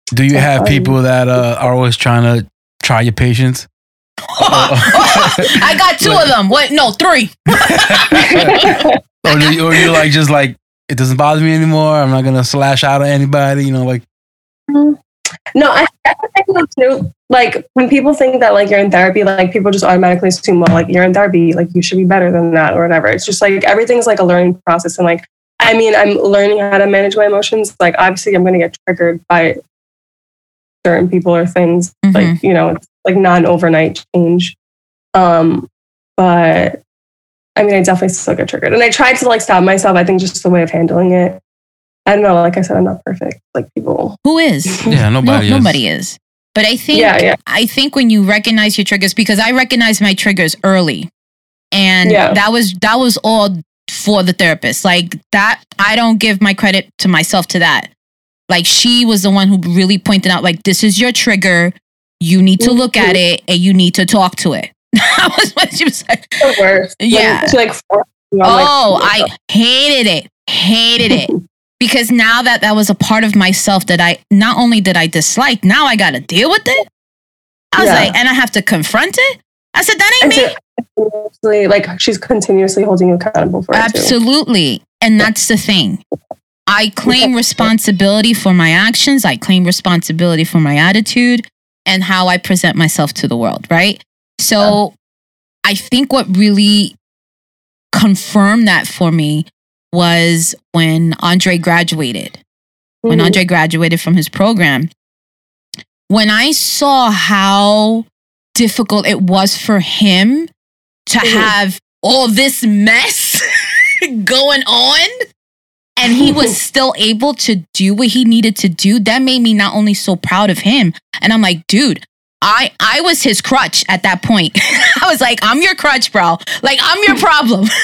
Speaker 1: Do you have
Speaker 3: funny.
Speaker 1: people that uh, are always trying to try your patience?
Speaker 2: I got two of them. What? No, three.
Speaker 1: or, do you, or you like just like it doesn't bother me anymore. I'm not gonna slash out at anybody. You know, like
Speaker 3: No, I, I too. Like when people think that like you're in therapy, like people just automatically assume, well, like you're in therapy, like you should be better than that or whatever. It's just like everything's like a learning process. And like, I mean, I'm learning how to manage my emotions. Like obviously I'm gonna get triggered by certain people or things.
Speaker 2: Mhm.
Speaker 3: Like, you know, it's like not an overnight change. Um, but I mean I definitely still get triggered. And I tried to like stop myself. I think just the way of handling it. I don't know, like I said, I'm not perfect. Like people
Speaker 2: Who is?
Speaker 1: yeah,
Speaker 2: No,
Speaker 1: nobody. is.
Speaker 2: nobody is. But I think
Speaker 3: Yeah, yeah.
Speaker 2: I think when you recognize your triggers, because I recognize my triggers early, and
Speaker 3: Yeah.
Speaker 2: that was that was all for the therapist. Like that, I don't give my credit to myself to that. Like she was the one who really pointed out, like this is your trigger. You need to look at mm-hmm. it and you need to talk to it. that was what she was like.
Speaker 3: the worst. When
Speaker 2: Yeah.
Speaker 3: She like forced like,
Speaker 2: Oh, I hated it. Hated it. Because now that that was a part of myself that I not only did I dislike, now I got to deal with it. I was
Speaker 3: Yeah.
Speaker 2: like, and I have to confront it. I said, that
Speaker 3: And
Speaker 2: ain't me.
Speaker 3: so- continuously, like she's continuously holding you accountable for it.
Speaker 2: Absolutely. And that's the thing. I claim responsibility for my actions. I claim responsibility for my attitude and how I present myself to the world, right? So I think what really confirmed that for me was when Andre graduated. When
Speaker 3: Mhm.
Speaker 2: Andre graduated from his program, when I saw how difficult it was for him to
Speaker 3: Mhm.
Speaker 2: have all this mess going on and he was still able to do what he needed to do that made me not only so proud of him and i'm like dude i i was his crutch at that point. I was like i'm your crutch bro. Like i'm your problem.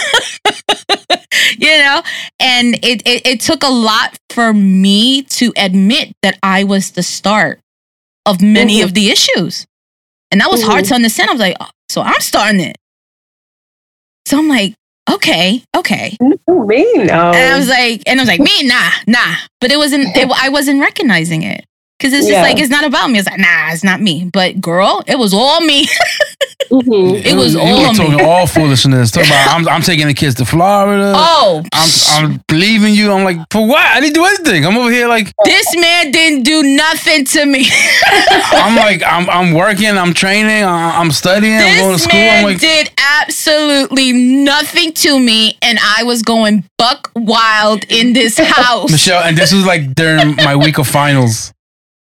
Speaker 2: You know? And it, it it took a lot for me to admit that i was the start of many
Speaker 3: Mhm.
Speaker 2: of the issues. And that was hard to understand. I was like oh, so i'm starting it. So i'm like okay okay.
Speaker 3: Me no.
Speaker 2: and I was like, and I was like, me, nah, nah. But it wasn't, it, I wasn't recognizing it. Cause it's just
Speaker 3: Yeah.
Speaker 2: like, it's not about me. It's like, nah, it's not me. But girl, it was all me.
Speaker 3: Mhm.
Speaker 2: It was
Speaker 1: you
Speaker 2: all
Speaker 1: were
Speaker 2: me.
Speaker 1: talking all foolishness. Talking about I'm, I'm taking the kids to Florida.
Speaker 2: oh,
Speaker 1: I'm, I'm leaving you. I'm like, for what? I didn't do anything. I'm over here like,
Speaker 2: this man didn't do nothing to me.
Speaker 1: I'm like, I'm, I'm working. I'm training. I- I'm studying. I'm going to
Speaker 2: this
Speaker 1: school.
Speaker 2: man
Speaker 1: I'm like,
Speaker 2: did absolutely nothing to me. And I was going buck wild in this house.
Speaker 1: Michelle, and this was like during my week of finals.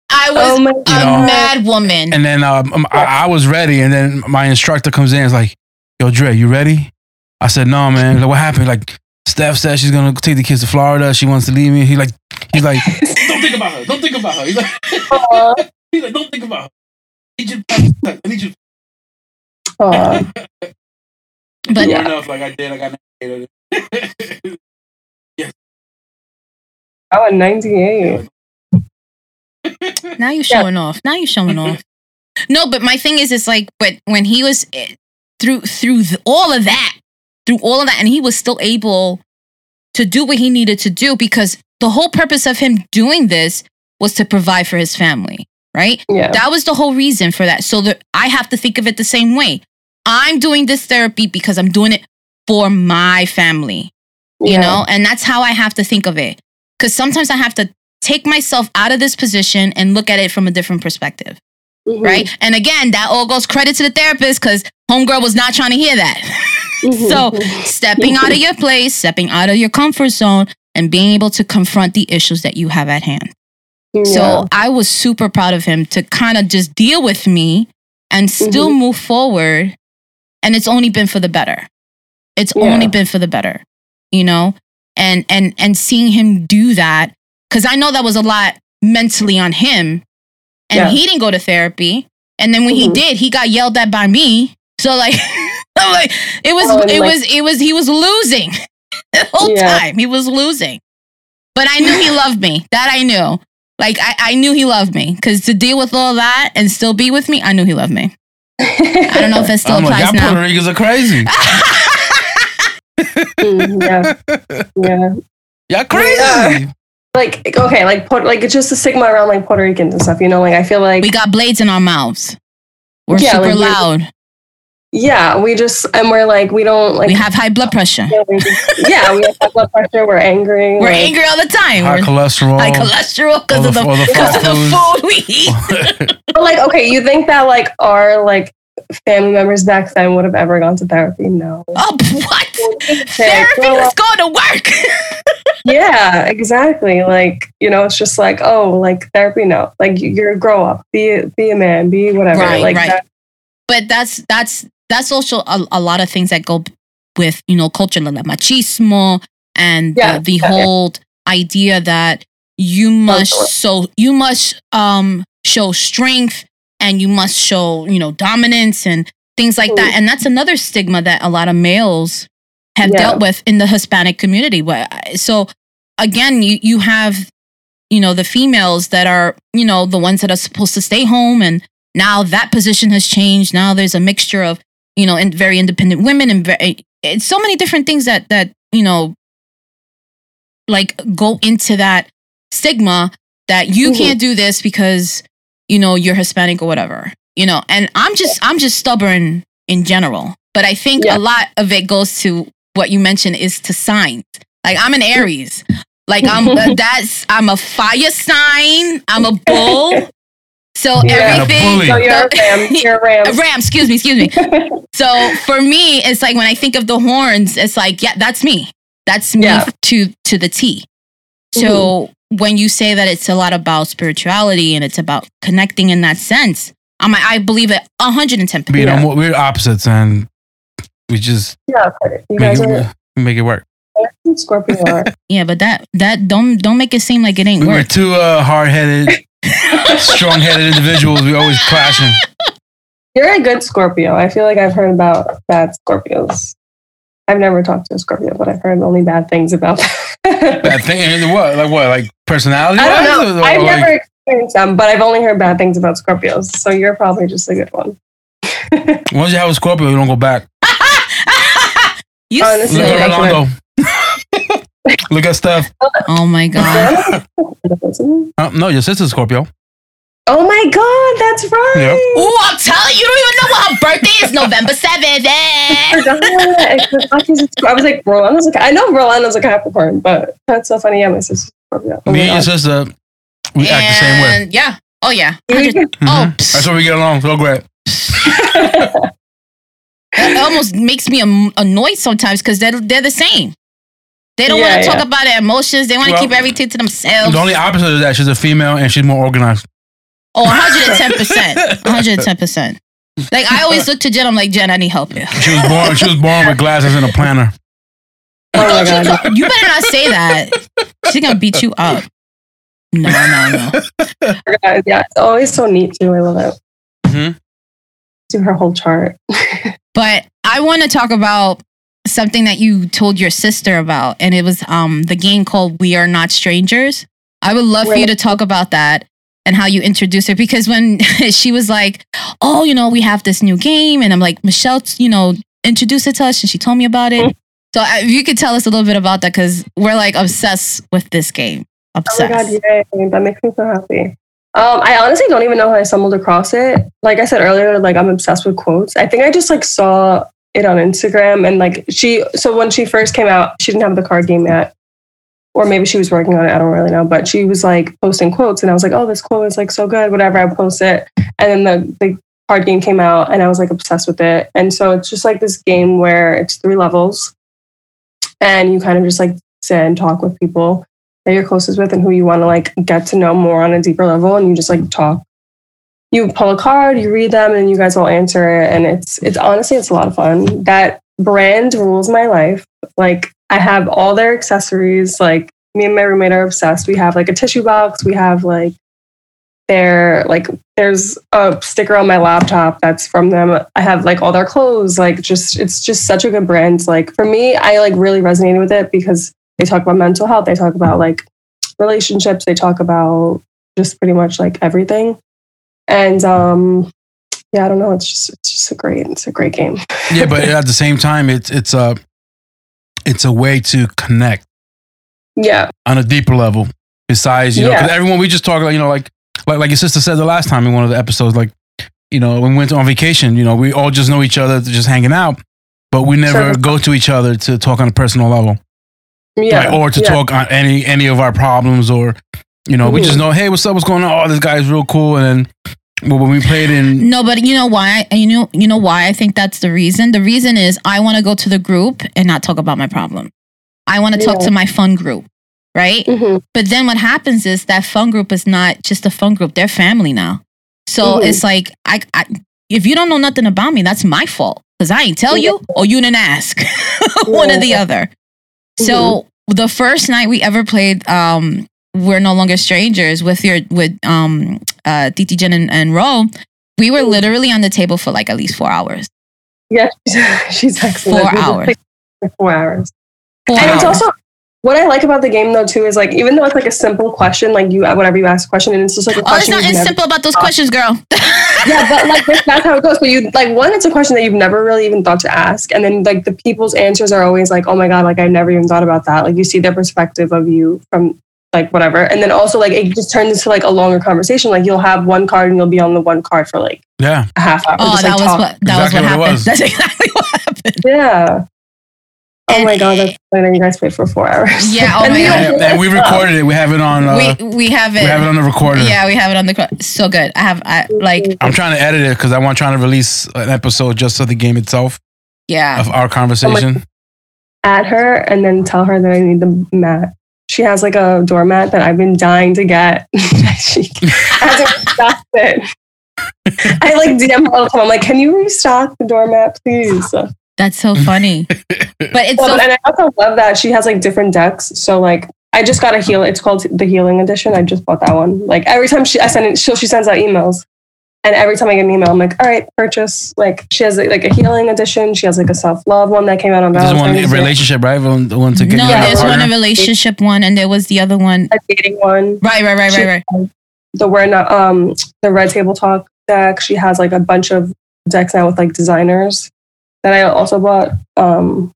Speaker 2: I was
Speaker 3: Oh my
Speaker 2: a
Speaker 1: know.
Speaker 2: mad woman.
Speaker 1: And then um, um, I, I was ready. And then my instructor comes in and is like, yo, Dre, you ready? I said, no, man. Like, what happened? Like, Steph said she's going to take the kids to Florida. She wants to leave me. He like, he's like, don't think about her. Don't think about her. He's like,
Speaker 3: Aw.
Speaker 1: he's like don't think about her. I need you to, I need you
Speaker 3: Aw.
Speaker 2: but
Speaker 3: Yeah.
Speaker 1: enough like I did. I got navigated.
Speaker 3: Oh, in 98.
Speaker 2: Now you're
Speaker 3: Yeah.
Speaker 2: showing off. Now you're showing off. No, but my thing is, it's like, but when he was eh, through through th- all of that, through all of that, and he was still able to do what he needed to do because the whole purpose of him doing this was to provide for his family, right?
Speaker 3: Yeah.
Speaker 2: That was the whole reason for that. So that I have to think of it the same way. I'm doing this therapy because I'm doing it for my family you know and that's how i have to think of it because sometimes i have to take myself out of this position and look at it from a different perspective
Speaker 3: Mhm.
Speaker 2: right and again that all goes credit to the therapist because homegirl was not trying to hear that
Speaker 3: Mhm.
Speaker 2: so stepping out of your place stepping out of your comfort zone and being able to confront the issues that you have at hand
Speaker 3: Yeah.
Speaker 2: so I was super proud of him to kind of just deal with me and still
Speaker 3: Mm-hmm.
Speaker 2: move forward. And it's only been for the better. It's
Speaker 3: Yeah.
Speaker 2: only been for the better, you know? And and and seeing him do that, because I know that was a lot mentally on him. And
Speaker 3: Yeah.
Speaker 2: he didn't go to therapy. And then when he
Speaker 3: Mhm.
Speaker 2: did, he got yelled at by me. So like like it was
Speaker 3: Oh,
Speaker 2: it
Speaker 3: like-
Speaker 2: was it was he was losing the whole
Speaker 3: Yeah.
Speaker 2: time. He was losing. But I knew he loved me. That I knew. Like I, I knew he loved me because to deal with all that and still be with me, I knew he loved me. I don't know if it still
Speaker 1: I'm like,
Speaker 2: applies
Speaker 1: y'all
Speaker 2: now.
Speaker 1: Puerto Ricans are crazy.
Speaker 3: Mm, yeah, yeah.
Speaker 1: Y'all crazy.
Speaker 3: Like okay, like Puerto, like it's just a stigma around like Puerto Ricans and stuff. You know, like I feel like
Speaker 2: we got blades in our mouths. We're
Speaker 3: Yeah,
Speaker 2: super
Speaker 3: like,
Speaker 2: loud.
Speaker 3: yeah, we just and we're like we don't like
Speaker 2: we have high blood pressure.
Speaker 3: yeah, we, yeah, we have high blood pressure. We're angry.
Speaker 2: We're
Speaker 3: like,
Speaker 2: angry all the time.
Speaker 1: High
Speaker 2: We're
Speaker 1: cholesterol.
Speaker 2: high cholesterol because of
Speaker 1: the-
Speaker 2: the,
Speaker 1: all the
Speaker 2: because of the food we eat.
Speaker 3: But like, okay, you think that like our like family members back then would have ever gone to therapy? No.
Speaker 2: Oh, what? Therapy
Speaker 3: grow
Speaker 2: was
Speaker 3: up.
Speaker 2: going to work.
Speaker 3: Yeah, exactly. Like you know, it's just like oh, like therapy. No, like you- you're a grow up, be be a man, be whatever.
Speaker 2: Right,
Speaker 3: like
Speaker 2: right.
Speaker 3: that-
Speaker 2: but that's that's that's also a, a lot of things that go with you know culture like machismo and
Speaker 3: Yeah,
Speaker 2: the, the
Speaker 3: yeah, yeah.
Speaker 2: whole idea that you must so you must um show strength and you must show you know dominance and things like that and that's another stigma that a lot of males have
Speaker 3: Yeah.
Speaker 2: dealt with in the hispanic community so again you you have you know the females that are you know the ones that are supposed to stay home and now that position has changed now there's a mixture of you know in very independent women and very, it's so many different things that that you know like go into that stigma that you
Speaker 3: Mhm.
Speaker 2: can't do this because you know you're hispanic or whatever you know and i'm just i'm just stubborn in general but i think
Speaker 3: Yeah.
Speaker 2: a lot of it goes to what you mentioned is to signs like i'm an aries like i'm uh, that's i'm a fire sign i'm a bull so
Speaker 3: Yeah.
Speaker 2: Everything.
Speaker 3: So you're a ram. You're a
Speaker 2: a
Speaker 3: ram.
Speaker 2: ram excuse me excuse me so for me, it's like when I think of the horns, it's like, yeah, that's me. That's me
Speaker 3: Yeah.
Speaker 2: to to the T. So when you say that it's a lot about spirituality and it's about connecting in that sense, I'm, I believe it 110.
Speaker 1: percent You know,
Speaker 3: Yeah.
Speaker 1: we're opposites, and we just
Speaker 3: yeah, you
Speaker 1: make
Speaker 3: guys
Speaker 1: it,
Speaker 3: are
Speaker 1: we make it work.
Speaker 3: Scorpio. Are.
Speaker 2: Yeah, but that that don't don't make it seem like it ain't
Speaker 1: We were
Speaker 2: work.
Speaker 1: two uh, hard-headed, strong-headed individuals. We always clashing.
Speaker 3: You're a good Scorpio. I feel like I've heard about bad Scorpios. I've never talked to a Scorpio, but I've heard only bad things about them.
Speaker 1: Bad thing. What? Like what? Like personality?
Speaker 3: I don't know. I've
Speaker 1: like,
Speaker 3: never experienced them, but I've only heard bad things about Scorpios. So you're probably just a good one.
Speaker 1: Once you have a Scorpio, you don't go back.
Speaker 2: You
Speaker 3: Honestly,
Speaker 1: Look
Speaker 2: silly.
Speaker 1: at
Speaker 3: like-
Speaker 1: Rolando. Look at Steph.
Speaker 2: Oh my god.
Speaker 3: oh
Speaker 1: Uh, no, your sister's Scorpio.
Speaker 3: Oh my God, that's right.
Speaker 1: Yep.
Speaker 2: Ooh, I'm telling you, you don't even know what her birthday is, November 7th.
Speaker 3: I
Speaker 2: Eh?
Speaker 3: forgot. I forgot he's. I was like, Rolando's like, I know Rolando's a Capricorn, but that's so funny. Yeah, my sister's Scorpio. Oh
Speaker 1: Me and your sister, we act the same way.
Speaker 2: Yeah. Oh yeah.
Speaker 3: You
Speaker 2: 100
Speaker 1: Mhm.
Speaker 2: Oh,
Speaker 1: That's why we get along so great.
Speaker 2: It almost makes me annoyed sometimes because they're, they're the same. They don't
Speaker 3: Yeah,
Speaker 2: want to talk about their emotions. They want to
Speaker 1: Well,
Speaker 2: keep everything to themselves.
Speaker 1: The only opposite of that, she's a female and she's more organized.
Speaker 2: Oh, 110%. 110%. Like, I always look to Jen. I'm like, Jen, I need help here.
Speaker 1: She was born. She was born with glasses and a planner.
Speaker 3: Oh my God.
Speaker 2: You better not say that. She's going to beat you up. No, no, no.
Speaker 3: Yeah, yeah, it's always so neat too. I love it.
Speaker 1: Mhm.
Speaker 3: Do her whole chart.
Speaker 2: But I want to talk about something that you told your sister about, and it was um the game called We Are Not Strangers. I would love for you to talk about that and how you introduced her because when she was like, "Oh, you know, we have this new game," and I'm like, "Michelle, you know, introduced it to us," and she told me about it. So I- if you could tell us a little bit about that because we're like obsessed with this game. Obsessed.
Speaker 3: Oh my god, yay! That makes me so happy. Um, I honestly don't even know how I stumbled across it. Like I said earlier, like I'm obsessed with quotes. I think I just like saw it on Instagram and like she. So when she first came out, she didn't have the card game yet, or maybe she was working on it. I don't really know. But she was like posting quotes, and I was like, oh, this quote is like so good. Whatever, I post it, and then the the card game came out, and I was like obsessed with it. And so it's just like this game where it's three levels, and you kind of just like sit and talk with people that you're closest with and who you want to like get to know more on a deeper level and you just like talk. You pull a card you read them and you guys all answer it and it's it's honestly it's a lot of fun. That brand rules my life. Like i have all their accessories. Like me and my roommate are obsessed. We have like a tissue box. We have like their like there's a sticker on my laptop that's from them. I have like all their clothes. Like just it's just such a good brand. Like for me i like really resonated with it because they talk about mental health they talk about like relationships they talk about just pretty much like everything and um yeah, I don't know. It's just it's just a great it's a great game.
Speaker 1: yeah, but at the same time, it's it's a it's a way to connect
Speaker 3: Yeah,
Speaker 1: on a deeper level. Besides, you know, 'cause
Speaker 3: Yeah.
Speaker 1: everyone we just talk like you know, like like like your sister said the last time in one of the episodes, like you know, when we went on vacation, you know, we all just know each other, just hanging out, but we never
Speaker 3: Sure.
Speaker 1: go to each other to talk on a personal level,
Speaker 3: yeah,
Speaker 1: like, or to
Speaker 3: yeah.
Speaker 1: talk on any any of our problems, or you know, we just
Speaker 3: Mhm.
Speaker 1: know, hey, what's up, what's going on? Oh, this guy's real cool, and then well, when we played in,
Speaker 2: No, but you know why? You know, you know why I think that's the reason. The reason is I want to go to the group and not talk about my problem. I want to talk to my fun group, right?
Speaker 3: Mhm.
Speaker 2: But then what happens is that fun group is not just a fun group; they're family now. So
Speaker 3: Mhm.
Speaker 2: it's like I, I, if you don't know nothing about me, that's my fault because I ain't tell you or you didn't ask, one or the other. So the first night we ever played, um, we're no longer strangers with your with um uh Titi Jen and, and Ro. We were literally on the table for like at least four hours.
Speaker 3: Yeah, she's, she's excellent.
Speaker 2: Four hours.
Speaker 3: four hours.
Speaker 2: Four
Speaker 3: And it's also what I like about the game though too is like even though it's like a simple question, like you whatever you ask a question, and it's just like a question.
Speaker 2: oh, it's not as
Speaker 3: never-
Speaker 2: simple about those questions, girl.
Speaker 3: yeah, but like that's- that's how it goes. But you like one, it's a question that you've never really even thought to ask, and then like the people's answers are always like, oh my god, like I never even thought about that. Like you see their perspective of you from like whatever, and then also like it just turns into like a longer conversation. Like you'll have one card and you'll be on the one card for like
Speaker 1: yeah,
Speaker 3: a half hour.
Speaker 2: oh,
Speaker 3: just,
Speaker 2: that
Speaker 3: like,
Speaker 2: was
Speaker 3: talk.
Speaker 2: what that
Speaker 1: Exactly
Speaker 2: was what
Speaker 1: what
Speaker 2: happened.
Speaker 1: was.
Speaker 2: That's exactly what happened.
Speaker 3: Yeah. Oh
Speaker 2: And-
Speaker 3: my god, that's funny that you guys played for four hours.
Speaker 2: Yeah, oh
Speaker 3: And
Speaker 2: my
Speaker 3: we
Speaker 2: God.
Speaker 1: and, and we recorded it. We have it on. Uh,
Speaker 2: we we have it.
Speaker 1: we have it on the recorder.
Speaker 2: yeah, we have it on the cro- so good. I have I like
Speaker 1: I'm trying to edit it because I want trying to release an episode just of the game itself
Speaker 2: yeah.
Speaker 1: of our conversation.
Speaker 3: At her and then tell her that I need the mat. She has like a doormat that I've been dying to get. she hasn't stocked it. I like DM her all the time. I'm like, can you restock the doormat, please? So,
Speaker 2: That's so funny. but it's so
Speaker 3: and I also love that she has like different decks. So like, I just got a heal. It's called the Healing Edition. I just bought that one. Like every time she, I send it, she, she sends out emails, and every time I get an email, I'm like, all right, purchase. Like she has like a Healing Edition. She has like a self love one that came out on Valentine's.
Speaker 1: There's one relationship, right? One, the one to get
Speaker 2: no,
Speaker 1: you a
Speaker 2: there's one
Speaker 1: partner.
Speaker 2: a relationship one, and there was the other one.
Speaker 3: a dating one.
Speaker 2: Right, right, right, right, right.
Speaker 3: the we're not um the red table talk deck she has like a bunch of decks now with like designers that i also bought um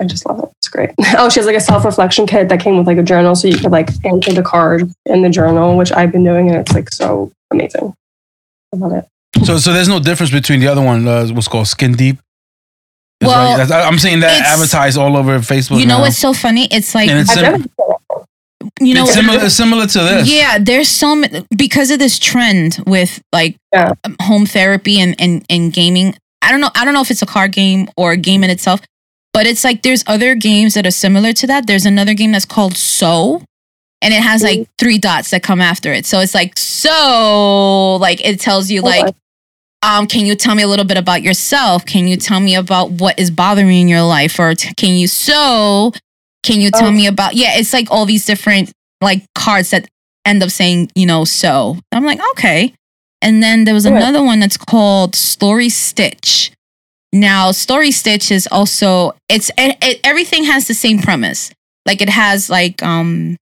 Speaker 3: i just love it it's great oh she has like a self-reflection kit that came with like a journal so you could like answer the card in the journal which i've been doing and it's like so amazing i love it
Speaker 1: So, so there's no difference between the other one. Uh, what's called Skin Deep. That's
Speaker 2: Well,
Speaker 1: right. I'm seeing that advertised all over Facebook.
Speaker 2: You know
Speaker 1: now.
Speaker 2: what's so funny? It's like
Speaker 1: And it's sim-
Speaker 2: you know
Speaker 1: it's similar, similar to this.
Speaker 2: Yeah, there's so many because of this trend with like
Speaker 3: Yeah.
Speaker 2: home therapy and, and and gaming. I don't know. I don't know if it's a card game or a game in itself, but it's like there's other games that are similar to that. There's another game that's called So, and it has like
Speaker 3: Mm-hmm.
Speaker 2: three dots that come after it. So it's like so, like it tells you like um, can you tell me a little bit about yourself? Can you tell me about what is bothering you in your life? Or t- can you So? Can you tell
Speaker 3: Oh.
Speaker 2: me about, yeah, it's like all these different like cards that end up saying, you know, So. I'm like, okay. And then there was
Speaker 3: Yeah.
Speaker 2: another one that's called Story Stitch. Now, Story Stitch is also, it's, it, it, everything has the same premise. Like it has like, um,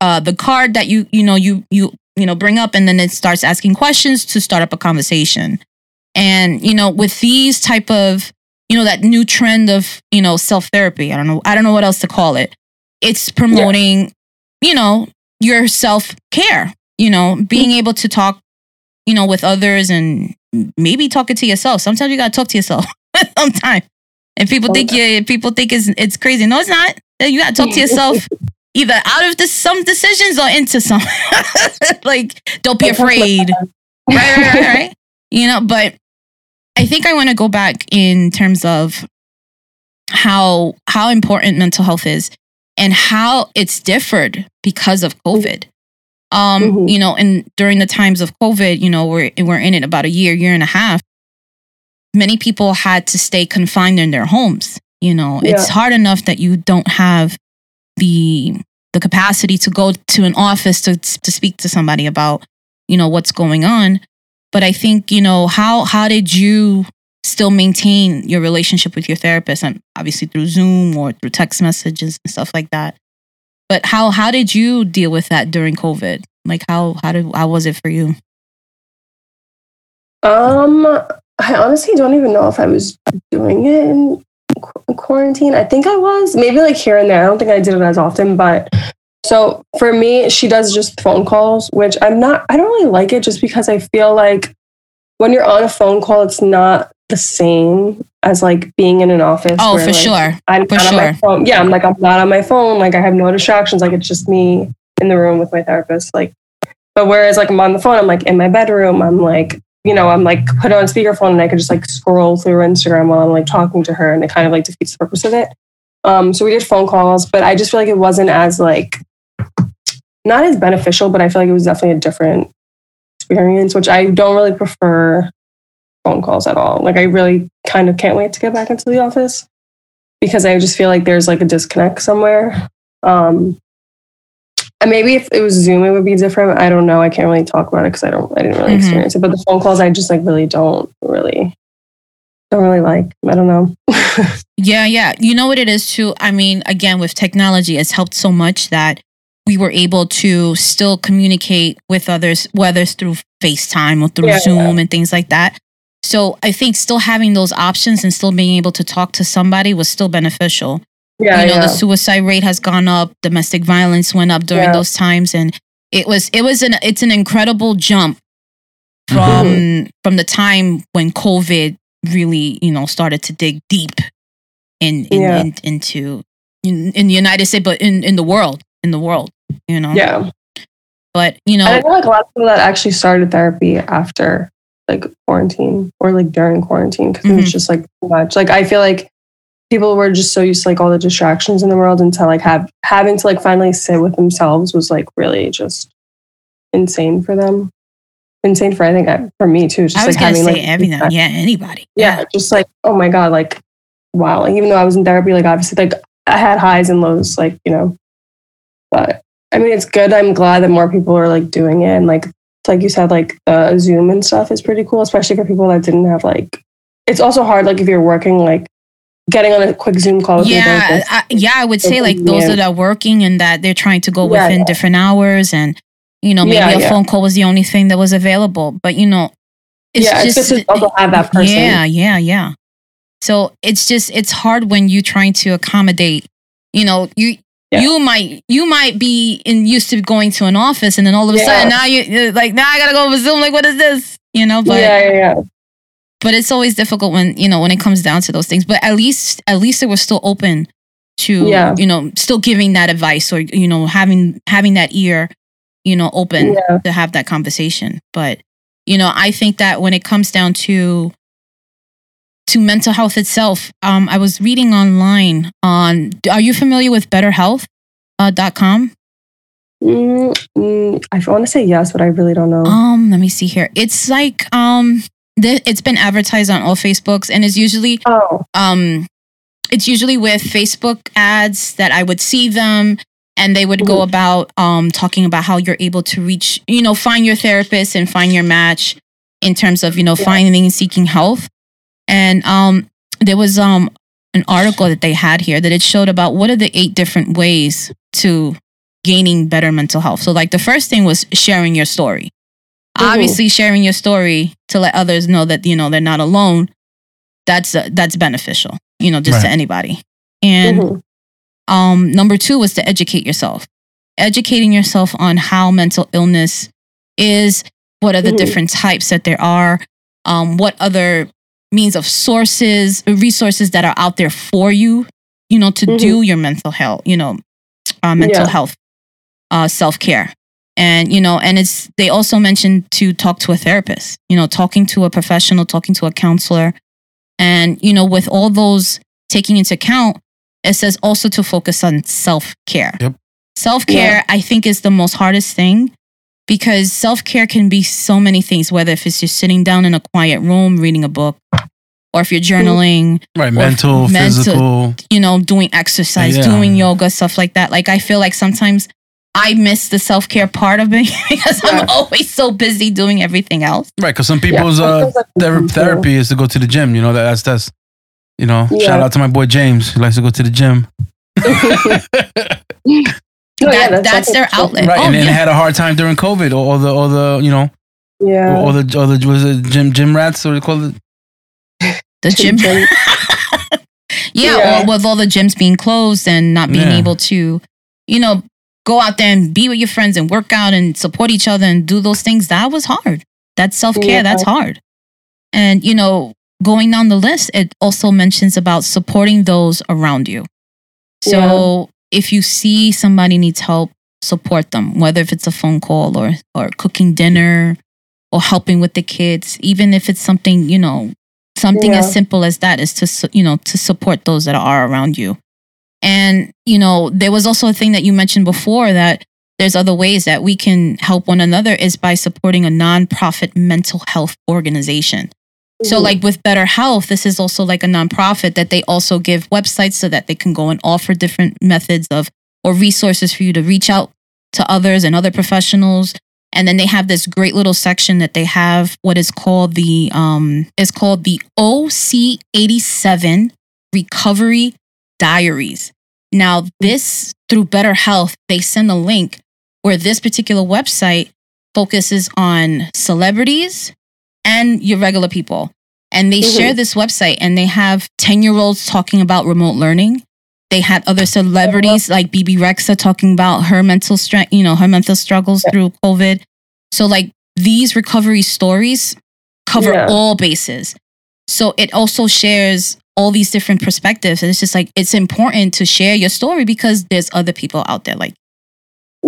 Speaker 2: uh, the card that you, you know, you, you, you know, bring up and then it starts asking questions to start up a conversation. And, you know, with these type of, you know, that new trend of, you know, self therapy, I don't know, I don't know what else to call it. It's promoting, you know, your self care, you know, being able to talk, you know, with others and maybe talking to yourself. Sometimes you got to talk to yourself sometimes. And people think you, people think it's, it's crazy. No, it's not. You got to talk to yourself either out of this, some decisions or into some. like, don't be afraid right, right, right, right. You know, but I think I want to go back in terms of how how important mental health is and how it's differed because of COVID. Um,
Speaker 3: Mhm.
Speaker 2: you know, and during the times of COVID, you know, we're we're in it about a year, year and a half. Many people had to stay confined in their homes. You know, it's hard enough that you don't have the the capacity to go to an office to to speak to somebody about you know what's going on but i think you know how how did you still maintain your relationship with your therapist and obviously through zoom or through text messages and stuff like that but how how did you deal with that during covid like how how did how was it for you
Speaker 3: Um, I honestly don't even know if I was doing it in qu- quarantine. I think I was maybe like here and there. I don't think I did it as often, but so for me, she does just phone calls, which I'm not. I don't really like it just because I feel like when you're on a phone call, it's not the same as like being in an office.
Speaker 2: Oh,
Speaker 3: where,
Speaker 2: for
Speaker 3: like,
Speaker 2: sure.
Speaker 3: I'm
Speaker 2: For
Speaker 3: not on my
Speaker 2: sure.
Speaker 3: phone. Yeah, I'm like I'm not on my phone. Like I have no distractions. Like it's just me in the room with my therapist. Like, but whereas like I'm on the phone, I'm like in my bedroom. I'm like you know I'm like put on speakerphone and I could just like scroll through Instagram while I'm like talking to her, and it kind of like defeats the purpose of it. Um, so we did phone calls, but I just feel like it wasn't as like not as beneficial, but I feel like it was definitely a different experience, which I don't really prefer phone calls at all. Like I really kind of can't wait to get back into the office because I just feel like there's like a disconnect somewhere. Um, and maybe if it was Zoom, it would be different. I don't know. I can't really talk about it because I don't. I didn't really
Speaker 2: Mhm.
Speaker 3: experience it. But the phone calls, I just like really don't really don't really like. I don't know.
Speaker 2: Yeah, yeah. You know what it is too? I mean, again, with technology, it's helped so much that we were able to still communicate with others, whether it's through FaceTime or through
Speaker 3: Yeah,
Speaker 2: Zoom and things like that. So I think still having those options and still being able to talk to somebody was still beneficial.
Speaker 3: yeah,
Speaker 2: you know,
Speaker 3: yeah.
Speaker 2: the suicide rate has gone up, domestic violence went up during
Speaker 3: Yeah.
Speaker 2: those times, and it was it was an it's an incredible jump from
Speaker 3: Mm-hmm.
Speaker 2: from the time when COVID really you know started to dig deep in, in,
Speaker 3: Yeah.
Speaker 2: in into in, in the United States, but in in the world, in the world, you know.
Speaker 3: yeah.
Speaker 2: But you know,
Speaker 3: And I know like a lot of people that actually started therapy after like quarantine or like during quarantine because it
Speaker 2: Mhm.
Speaker 3: was just like too much. Like I feel like people were just so used to like all the distractions in the world and to like have having to like finally sit with themselves was like really just insane for them. Insane for I think for me too. Just
Speaker 2: I was
Speaker 3: like having
Speaker 2: say
Speaker 3: like
Speaker 2: everything. Yeah, anybody.
Speaker 3: yeah, just like oh my god, like wow. Like even though I was in therapy, like obviously like I had highs and lows, like you know. But I mean, it's good. I'm glad that more people are like doing it, and like like you said, like uh, Zoom and stuff is pretty cool, especially for people that didn't have like. It's also hard, like if you're working, like getting on a quick Zoom call
Speaker 2: yeah. I, yeah. I would say like those that are working and that they're trying to go
Speaker 3: Yeah,
Speaker 2: within
Speaker 3: yeah.
Speaker 2: different hours, and you know maybe
Speaker 3: Yeah,
Speaker 2: a phone call was the only thing that was available. But you know, it's
Speaker 3: yeah,
Speaker 2: just
Speaker 3: it's just also have that person.
Speaker 2: yeah, yeah, yeah. So it's just it's hard when you're trying to accommodate. You know, you
Speaker 3: Yeah.
Speaker 2: you might you might be in used to going to an office, and then all of a
Speaker 3: Yeah.
Speaker 2: sudden now you like now I gotta go over Zoom. Like what is this? You know, but
Speaker 3: yeah, yeah, yeah.
Speaker 2: but it's always difficult when you know when it comes down to those things but at least at least it was still open to
Speaker 3: Yeah.
Speaker 2: you know still giving that advice or you know having having that ear you know open to have that conversation but you know i think that when it comes down to to mental health itself um i was reading online on are you familiar with betterhealth uh, dot com
Speaker 3: Mm, mm, I want to say yes, but I really don't know.
Speaker 2: um let me see here it's like um th- it's been advertised on all facebooks and it's usually
Speaker 3: oh,
Speaker 2: um it's usually with facebook ads that i would see them and they would go
Speaker 3: Mhm.
Speaker 2: about um talking about how you're able to reach you know find your therapist and find your match in terms of you know
Speaker 3: Yeah.
Speaker 2: finding and seeking health and um there was um an article that they had here that it showed about what are the eight different ways to gaining better mental health so like the first thing was sharing your story
Speaker 3: Mhm.
Speaker 2: obviously sharing your story to let others know that you know they're not alone that's uh, that's beneficial you know just to anybody and
Speaker 3: mhm.
Speaker 2: um number two was to educate yourself educating yourself on how mental illness is what are the
Speaker 3: Mhm.
Speaker 2: different types that there are um what other means of sources resources that are out there for you you know to
Speaker 3: Mhm.
Speaker 2: do your mental health you know uh, mental
Speaker 3: Yeah.
Speaker 2: health uh self-care and you know and it's they also mentioned to talk to a therapist you know talking to a professional talking to a counselor and you know with all those taking into account it says also to focus on self-care
Speaker 1: Yep.
Speaker 2: self-care i think is the most hardest thing because self-care can be so many things whether if it's just sitting down in a quiet room reading a book or if you're journaling
Speaker 1: Right, mental,
Speaker 2: mental-
Speaker 1: physical.
Speaker 2: you know, doing exercise,
Speaker 1: Yeah.
Speaker 2: doing yoga, stuff like that. Like I feel like sometimes I miss the self care part of it because
Speaker 3: Yeah.
Speaker 2: I'm always so busy doing everything else.
Speaker 1: Right, because some people's
Speaker 3: Yeah,
Speaker 1: uh, ther- therapy is to go to the gym. You know that that's that's. You know,
Speaker 3: Yeah.
Speaker 1: shout out to my boy James. He likes to go to the gym.
Speaker 3: No, yeah,
Speaker 2: That- that's their
Speaker 3: true.
Speaker 2: outlet.
Speaker 1: Right,
Speaker 2: Oh,
Speaker 1: and then
Speaker 2: yeah.
Speaker 1: had a hard time during COVID. or, all the all the you know
Speaker 3: Yeah.
Speaker 1: Or the or the was it gym gym rats or what they call it?
Speaker 2: The gym.
Speaker 3: Gym-
Speaker 2: yeah,
Speaker 3: Yeah.
Speaker 2: or with all the gyms being closed and not being
Speaker 1: Yeah.
Speaker 2: able to, you know, go out there and be with your friends and work out and support each other and do those things, that was hard. That's self care,
Speaker 3: Yeah.
Speaker 2: that's hard. And, you know, going down the list, it also mentions about supporting those around you. So if you see somebody needs help, support them, whether if it's a phone call or or cooking dinner or helping with the kids, even if it's something, you know, something as simple as that is to you know to support those that are around you. And you know there was also a thing that you mentioned before that there's other ways that we can help one another is by supporting a nonprofit mental health organization so
Speaker 3: Mhm.
Speaker 2: like with better health this is also like a nonprofit that they also give websites so that they can go and offer different methods of or resources for you to reach out to others and other professionals and then they have this great little section that they have what is called the um is called the OC87 recovery diaries. Now this through Better Health they send a link where this particular website focuses on celebrities and your regular people. And they
Speaker 3: Mhm.
Speaker 2: share this website and they have 10-year-olds talking about remote learning. They had other celebrities like Bebe Rexha talking about her mental strength, you know, her mental struggles through COVID. So like these recovery stories cover
Speaker 3: Yeah.
Speaker 2: all bases. So it also shares all these different perspectives. And it's just like it's important to share your story because there's other people out there like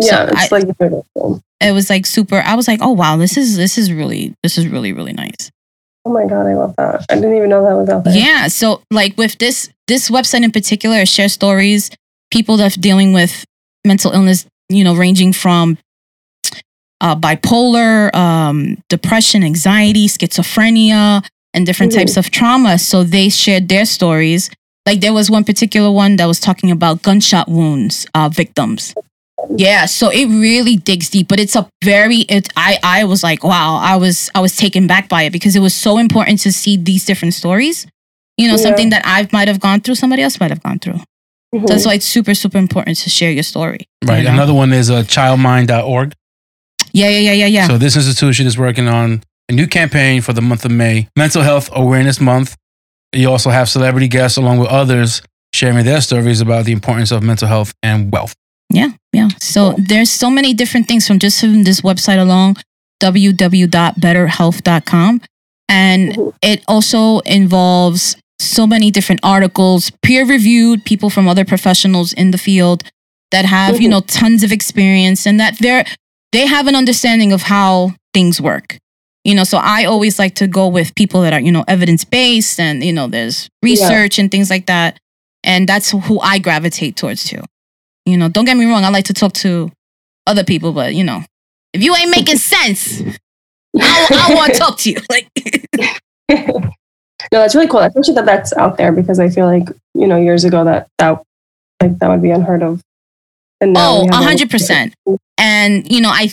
Speaker 3: yeah,
Speaker 2: so
Speaker 3: it's
Speaker 2: I-
Speaker 3: like beautiful.
Speaker 2: It was like super I was like, oh wow, this is this is really this is really, really nice.
Speaker 3: Oh my god, I love that. I didn't even know that was out there.
Speaker 2: Yeah. So like with this this website in particular, share stories, people that are dealing with mental illness, you know, ranging from uh, bipolar, um, depression, anxiety, schizophrenia, and different
Speaker 3: Mhm.
Speaker 2: types of trauma. So they shared their stories. Like there was one particular one that was talking about gunshot wounds uh, victims. Yeah, so it really digs deep, but it's a very it I I was like, wow, I was I was taken back by it because it was so important to see these different stories. You know,
Speaker 3: Yeah.
Speaker 2: something that I might have gone through, somebody else might have gone through.
Speaker 3: Mhm.
Speaker 2: So that's why it's super super important to share your story.
Speaker 1: Right.
Speaker 2: you know?
Speaker 1: Another one is uh, childmind.org.
Speaker 2: Yeah, yeah, yeah, yeah, yeah.
Speaker 1: So this institution is working on a new campaign for the month of May, Mental Health Awareness Month. You also have celebrity guests along with others sharing their stories about the importance of mental health and wealth.
Speaker 2: Yeah, yeah. So there's so many different things from just from this website alone, www.betterhealth.com. And
Speaker 3: Mhm.
Speaker 2: it also involves so many different articles, peer reviewed, people from other professionals in the field that have, you
Speaker 3: Mhm.
Speaker 2: know, tons of experience and that they're they have an understanding of how things work. You know, so I always like to go with people that are, you know, evidence based and, you know, there's research and things like that. And that's who I gravitate towards too. You know, don't get me wrong, I like to talk to other people, but you know, if you ain't making sense, I, I want to talk to you. Like,
Speaker 3: no, that's really cool. Especially that that's out there because I feel like you know years ago that that like that would be unheard of. And now
Speaker 2: oh, hundred percent. And you know, I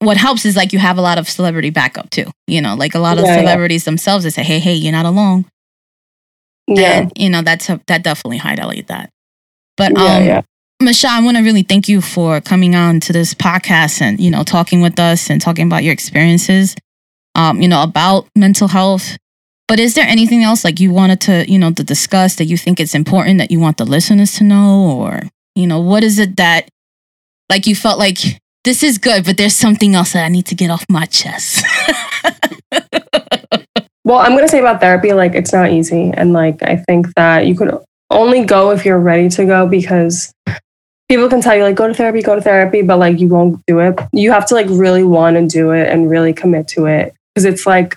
Speaker 2: what helps is like you have a lot of celebrity backup too. You know, like a lot of
Speaker 3: Yeah, yeah.
Speaker 2: celebrities themselves they say, "Hey, hey, you're not alone."
Speaker 3: Yeah,
Speaker 2: And you know, that's that definitely highlight that. But
Speaker 3: yeah,
Speaker 2: um,
Speaker 3: yeah.
Speaker 2: Michelle, I want to really thank you for coming on to this podcast and you know talking with us and talking about your experiences, um, you know about mental health. But is there anything else like you wanted to you know to discuss that you think it's important that you want the listeners to know, or you know what is it that like you felt like this is good, but there's something else that I need to get off my chest.
Speaker 3: Well, I'm gonna say about therapy, like it's not easy, and like I think that you could only go if you're ready to go because people can tell you like go to therapy, go to therapy, but like you won't do it. You have to like really want to do it and really commit to it because it's like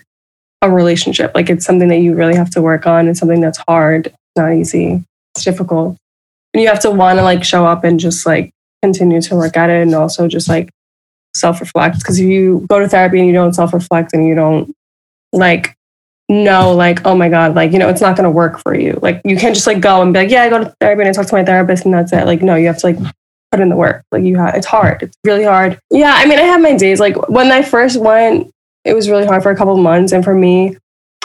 Speaker 3: a relationship. Like it's something that you really have to work on. It's something that's hard. It's not easy. It's difficult, and you have to want to like show up and just like continue to work at it, and also just like self reflect. Because if you go to therapy and you don't self reflect and you don't like know like oh my god like you know it's not going to work for you. Like you can't just like go and be like yeah i go to therapy and i talk to my therapist and that's it. Like no you have to like put in the work. Like you have it's hard. It's really hard. Yeah i mean i have my days. Like when i first went it was really hard for a couple months. And for me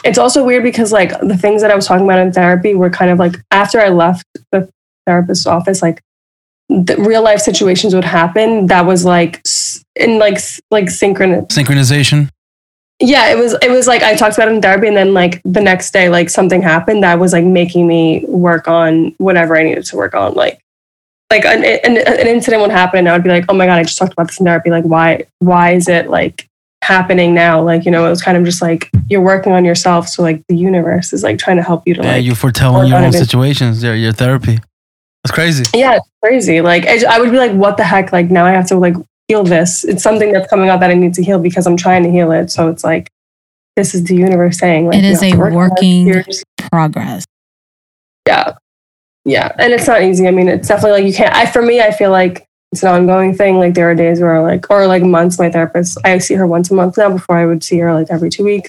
Speaker 3: it's also weird because like the things that i was talking about in therapy were kind of like after i left the therapist's office like the real life situations would happen that was like in like like synchronous
Speaker 1: Synchronization.
Speaker 3: Yeah, it was it was like I talked about it in therapy, and then like the next day, like something happened that was like making me work on whatever I needed to work on. Like like an, an, an incident would happen, and I would be like, oh my god, I just talked about this in therapy. Like why why is it like happening now? Like you know, it was kind of just like you're working on yourself, so like the universe is like trying to help you to
Speaker 1: Yeah,
Speaker 3: like
Speaker 1: you foretelling your own situations. Your your therapy. That's crazy.
Speaker 3: yeah, it's crazy. Like I, I would be like, what the heck? Like now I have to like heal this. It's something that's coming out that I need to heal because I'm trying to heal it. So it's like this is the universe saying like
Speaker 2: It is a
Speaker 3: work
Speaker 2: working- Progress.
Speaker 3: yeah, yeah, and it's not easy. I mean, it's definitely like you can't. I for me, I feel like it's an ongoing thing. Like there are days where like or like months. My therapist, I see her once a month now. Before I would see her like every two weeks.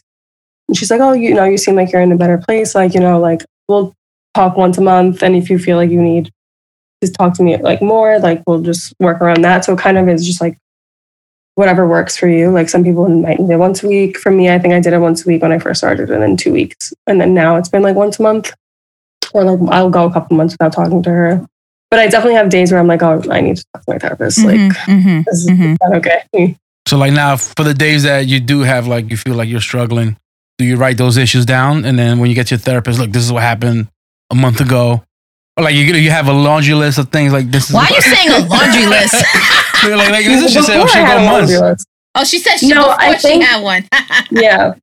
Speaker 3: And she's like, oh, you know, you seem like you're in a better place. Like you know, like we'll talk once a month, and if you feel like you need to talk to me like more, like we'll just work around that. So it kind of is just like whatever works for you. Like some people might need it once a week. For me, I think I did it once a week when I first started, and then two weeks, and then now it's been like once a month, or like I'll go a couple months without talking to her. But I definitely have days where I'm like, oh, I need to talk to my therapist. Like,
Speaker 2: Mhm, mhm,
Speaker 3: this is
Speaker 2: mhm.
Speaker 3: not okay.
Speaker 1: So like now, for the days that you do have like you feel like you're struggling, do you write those issues down? And then when you get to your therapist, look, this is what happened a month ago. Or like you you have a laundry list of things like this. Is
Speaker 2: Why are you saying a laundry list?
Speaker 1: like, like this is she said, oh,
Speaker 3: Before
Speaker 1: she
Speaker 3: I had
Speaker 1: go
Speaker 3: a
Speaker 1: months.
Speaker 3: laundry list.
Speaker 2: Oh, she said she
Speaker 3: No,
Speaker 2: before
Speaker 3: I
Speaker 2: she had one.
Speaker 3: yeah.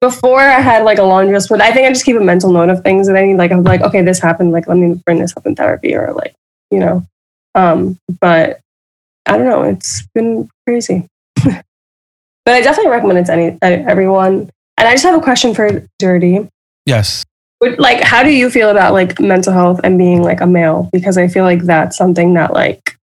Speaker 3: Before I had like a laundry list, but I think I just keep a mental note of things that I need. Like I'm like, okay, this happened. Like let me bring this up in therapy, or like you know. Um, but I don't know. It's been crazy. but I definitely recommend it to any everyone. And I just have a question for Dirty.
Speaker 1: Yes.
Speaker 3: Would- Like, how do you feel about like mental health and being like a male? Because I feel like that's something that like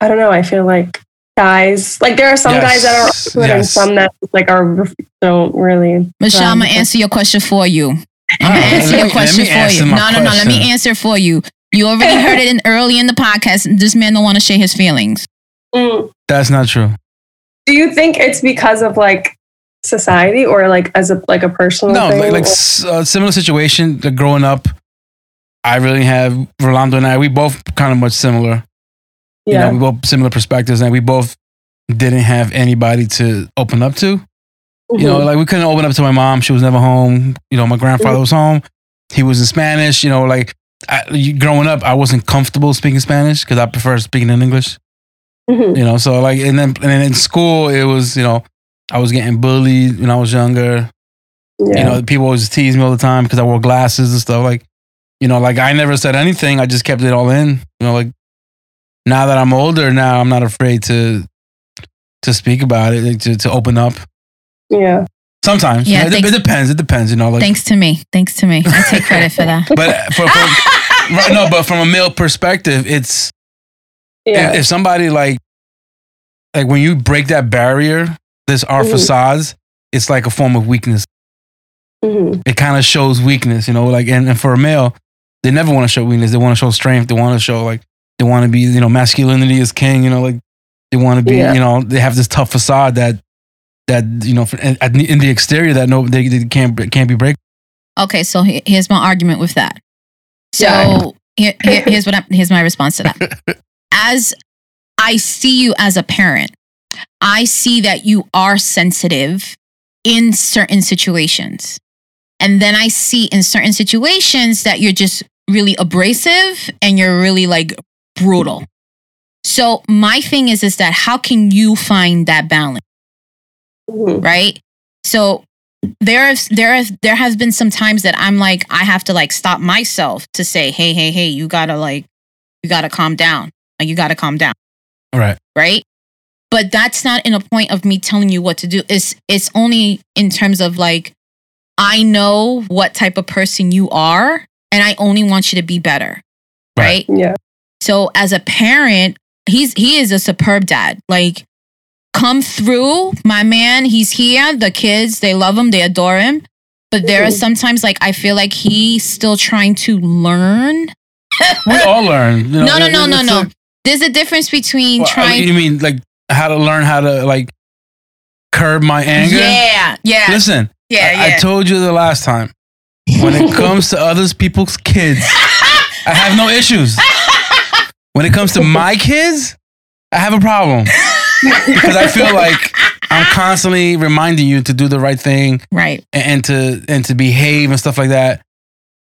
Speaker 3: I don't know. I feel like guys like there are some guys that are
Speaker 1: Yes,
Speaker 3: into it and some that like are don't really.
Speaker 2: Michelle, I'm gonna answer your question for you. I'm gonna answer
Speaker 1: let
Speaker 2: your question for
Speaker 1: answer
Speaker 2: you.
Speaker 1: my
Speaker 2: No, no, no. Let me answer for you. You already heard it in early in the podcast. This man don't want to share his feelings.
Speaker 3: Mm.
Speaker 1: That's not true.
Speaker 3: Do you think it's because of like society or like as a like a personal
Speaker 1: No,
Speaker 3: thing?
Speaker 1: like, like uh, similar situation. Like growing up, I really have Rolando and I. We both kind of much similar. You
Speaker 3: yeah.
Speaker 1: know, we both similar perspectives, and we both didn't have anybody to open up to. You know,
Speaker 3: Mhm.
Speaker 1: like we couldn't open up to my mom. She was never home. You know, my grandfather was home. He was in Spanish. You know, like I, growing up, I wasn't comfortable speaking Spanish because I prefer speaking in English.
Speaker 3: Mhm.
Speaker 1: You know, so like, and then and then in school, it was you know, I was getting bullied when I was younger.
Speaker 3: yeah.
Speaker 1: You know, people always tease me all the time because I wore glasses and stuff. Like, you know, like I never said anything. I just kept it all in. You know, like now that I'm older, now I'm not afraid to to speak about it, like, to to open up.
Speaker 3: yeah.
Speaker 1: Sometimes,
Speaker 2: Yeah,
Speaker 1: it,
Speaker 2: thanks-
Speaker 1: it depends. It depends. You know, like,
Speaker 2: Thanks to me. Thanks to me. I take credit for that.
Speaker 1: but for, for right, no, but from a male perspective, it's
Speaker 3: Yeah.
Speaker 1: if, if somebody like like when you break that barrier, this our
Speaker 3: Mhm.
Speaker 1: facades, it's like a form of weakness.
Speaker 3: Mhm.
Speaker 1: it kind of shows weakness, you know, like and, and for a male, they never want to show weakness. They want to show strength. They want to show like they want to be, you know, masculinity is king, you know, like they want to be,
Speaker 3: Yeah.
Speaker 1: you know, they have this tough facade that that you know for, in, in the exterior that no they, they can't can't be break.
Speaker 2: Okay, so he- here's my argument with that. So
Speaker 3: Yeah.
Speaker 2: here, here- here's what I, here's my response to that. As I see you as a parent, I see that you are sensitive in certain situations. And then I see in certain situations that you're just really abrasive and you're really like brutal. So my thing is is that how can you find that balance?
Speaker 3: Mhm.
Speaker 2: right? So there is there is there has been some times that I'm like I have to like stop myself to say, hey, hey, hey, you gotta like you gotta calm down. Like you gotta calm down,
Speaker 1: All right.
Speaker 2: right? But that's not in a point of me telling you what to do. It's it's only in terms of like I know what type of person you are, and I only want you to be better.
Speaker 1: Right.
Speaker 2: right?
Speaker 3: Yeah.
Speaker 2: So as a parent, he's he is a superb dad. Like come through, my man, he's here. The kids, they love him, they adore him. But there are sometimes like I feel like he's still trying to learn.
Speaker 1: We all learn. You know,
Speaker 2: No, no,
Speaker 1: it-
Speaker 2: no, no, no.
Speaker 1: a-
Speaker 2: There's a difference between
Speaker 1: well, I
Speaker 2: trying
Speaker 1: mean, you mean like how to learn how to like curb my anger?
Speaker 2: Yeah, yeah,
Speaker 1: Listen,
Speaker 2: yeah,
Speaker 1: I, I told you the last time. When it comes to others people's kids, I have no issues. When it comes to my kids, I have a problem because I feel like I'm constantly reminding you to do the right thing
Speaker 2: right,
Speaker 1: and, and to and to behave and stuff like that.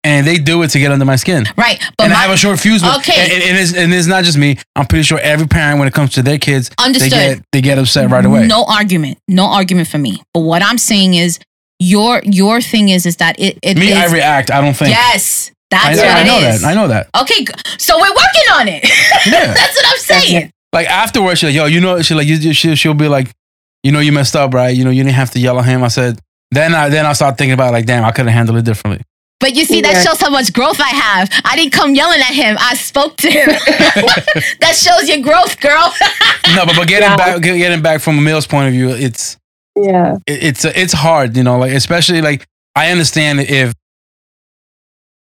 Speaker 1: And they do it to get under my skin.
Speaker 2: right. But
Speaker 1: and
Speaker 2: my,
Speaker 1: I have a short fuse with
Speaker 2: Okay.
Speaker 1: and, and, it's, and it's not just me. I'm pretty sure every parent when it comes to their kids, they
Speaker 2: understood.
Speaker 1: get they get upset right away.
Speaker 2: No argument. No argument for me. But what I'm saying is your your thing is is that it, it
Speaker 1: me,
Speaker 2: is-
Speaker 1: I react. I don't think.
Speaker 2: Yes. That's
Speaker 1: I,
Speaker 2: what
Speaker 1: I
Speaker 2: it
Speaker 1: know
Speaker 2: is.
Speaker 1: that. I know that.
Speaker 2: Okay, so we're working on it.
Speaker 1: Yeah.
Speaker 2: That's what I'm saying.
Speaker 1: like afterwards, she's like, "Yo, you know," she like, you, she'll, she'll be like, "You know, you messed up, right? You know, you didn't have to yell at him." I said, then I then I start thinking about like, damn, I could have handled it differently.
Speaker 2: But you see, that
Speaker 3: Yeah.
Speaker 2: shows how much growth I have. I didn't come yelling at him. I spoke to him. that shows your growth, girl.
Speaker 1: no, but but getting
Speaker 3: Yeah.
Speaker 1: back getting back from a male's point of view, it's
Speaker 3: Yeah.
Speaker 1: it- it's it's hard, you know, like especially like I understand if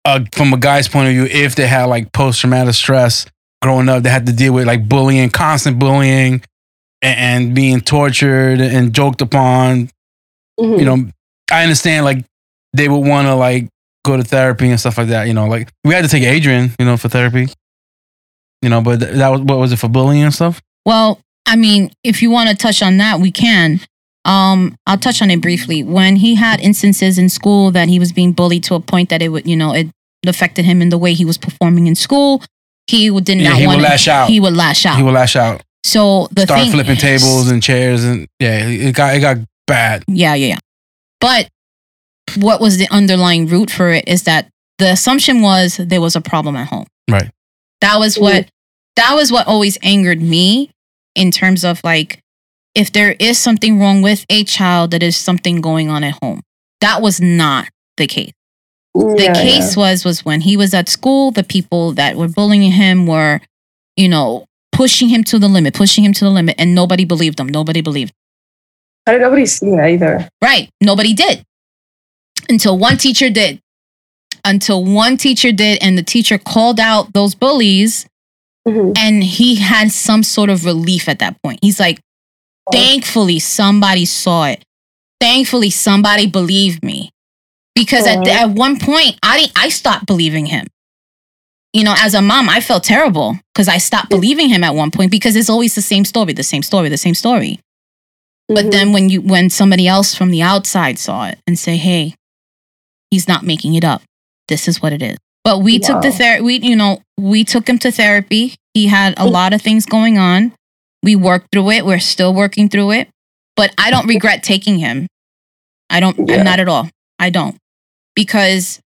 Speaker 1: uh, from a guy's point of view, if they had like post traumatic stress growing up, they had to deal with like bullying, constant bullying, and, and being tortured and joked upon.
Speaker 3: Mhm.
Speaker 1: You know, I understand like they would want to like go to therapy and stuff like that. You know, like we had to take Adrian, you know, for therapy. You know, but that was what was it for bullying and stuff?
Speaker 2: Well, I mean, if you want to touch on that, we can. Um, I'll touch on it briefly. When he had instances in school that he was being bullied to a point that it would, you know, it affected him in the way he was performing in school, he would- did
Speaker 1: Yeah,
Speaker 2: not
Speaker 1: he would
Speaker 2: want
Speaker 1: lash out.
Speaker 2: He would lash out.
Speaker 1: He would lash out,
Speaker 2: so the
Speaker 1: start
Speaker 2: thing,
Speaker 1: flipping tables and chairs, and yeah, it got it got bad.
Speaker 2: Yeah, yeah, yeah. But what was the underlying root for it is that the assumption was there was a problem at home.
Speaker 1: Right.
Speaker 2: That was mm-hmm. what that was what always angered me in terms of like if there is something wrong with a child, that is something going on at home. That was not the case. The
Speaker 3: Yeah,
Speaker 2: case was was when he was at school, the people that were bullying him were, you know, pushing him to the limit, pushing him to the limit, and nobody believed him. Nobody believed.
Speaker 3: How did nobody see that either?
Speaker 2: Right. Nobody did. Until one teacher did. Until one teacher did, and the teacher called out those bullies,
Speaker 3: Mhm.
Speaker 2: and he had some sort of relief at that point. He's like, thankfully, somebody saw it. Thankfully, somebody believed me. Because at, at one point, I, I stopped believing him. You know, as a mom, I felt terrible because I stopped believing him at one point because it's always the same story, the same story, the same story. But
Speaker 3: Mhm.
Speaker 2: then when you when somebody else from the outside saw it and say, "Hey, he's not making it up. This is what it is." But we took the
Speaker 3: Wow.
Speaker 2: therapy. We you know we took him to therapy. He had a lot of things going on. We worked through it. We're still working through it. But I don't regret taking him. I don't.
Speaker 3: Yeah.
Speaker 2: I'm not at all. I don't because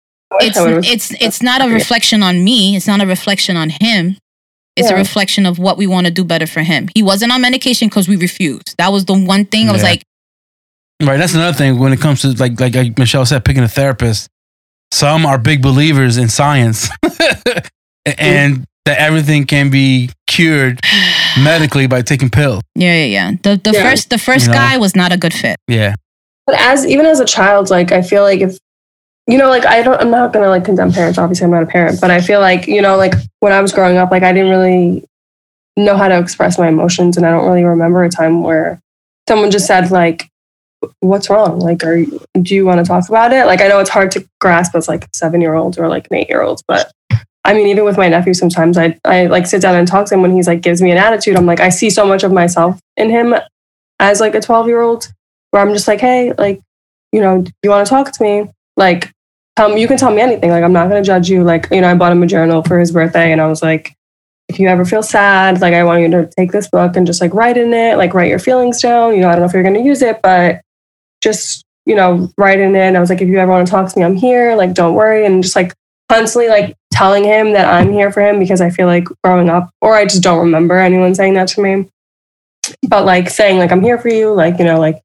Speaker 2: it's it's it's not a reflection on me. It's not a reflection on him. It's a reflection of what we want to do better for him. He wasn't on medication because we refused. That was the one thing I was
Speaker 1: Yeah.
Speaker 2: like,
Speaker 1: Right. That's another thing when it comes to like like, like Michelle said, picking a therapist. Some are big believers in science, and that everything can be cured medically by taking pills.
Speaker 2: Yeah, yeah, yeah. The the
Speaker 3: Yeah.
Speaker 2: first the first
Speaker 1: You know?
Speaker 2: guy was not a good fit.
Speaker 1: Yeah.
Speaker 3: But as even as a child, like I feel like if you know, like I don't I'm not gonna like condemn parents, obviously I'm not a parent, but I feel like, you know, like when I was growing up, like I didn't really know how to express my emotions and I don't really remember a time where someone just said like what's wrong? Like are you, do you want to talk about it? Like I know it's hard to grasp as like seven year old or like an eight year old, but I mean even with my nephew sometimes I I like sit down and talk to him when he's like gives me an attitude. I'm like I see so much of myself in him as like a twelve year old where I'm just like, hey, like, you know, you want to talk to me? Like, tell you can tell me anything. Like, I'm not going to judge you. Like, you know, I bought him a journal for his birthday and I was like, if you ever feel sad, like, I want you to take this book and just like write in it, like, write your feelings down. You know, I don't know if you're going to use it, but just, you know, writing in. I was like, if you ever want to talk to me, I'm here. Like, don't worry. And just like constantly like telling him that I'm here for him because I feel like growing up, or I just don't remember anyone saying that to me. But like saying, like, I'm here for you, like, you know, like,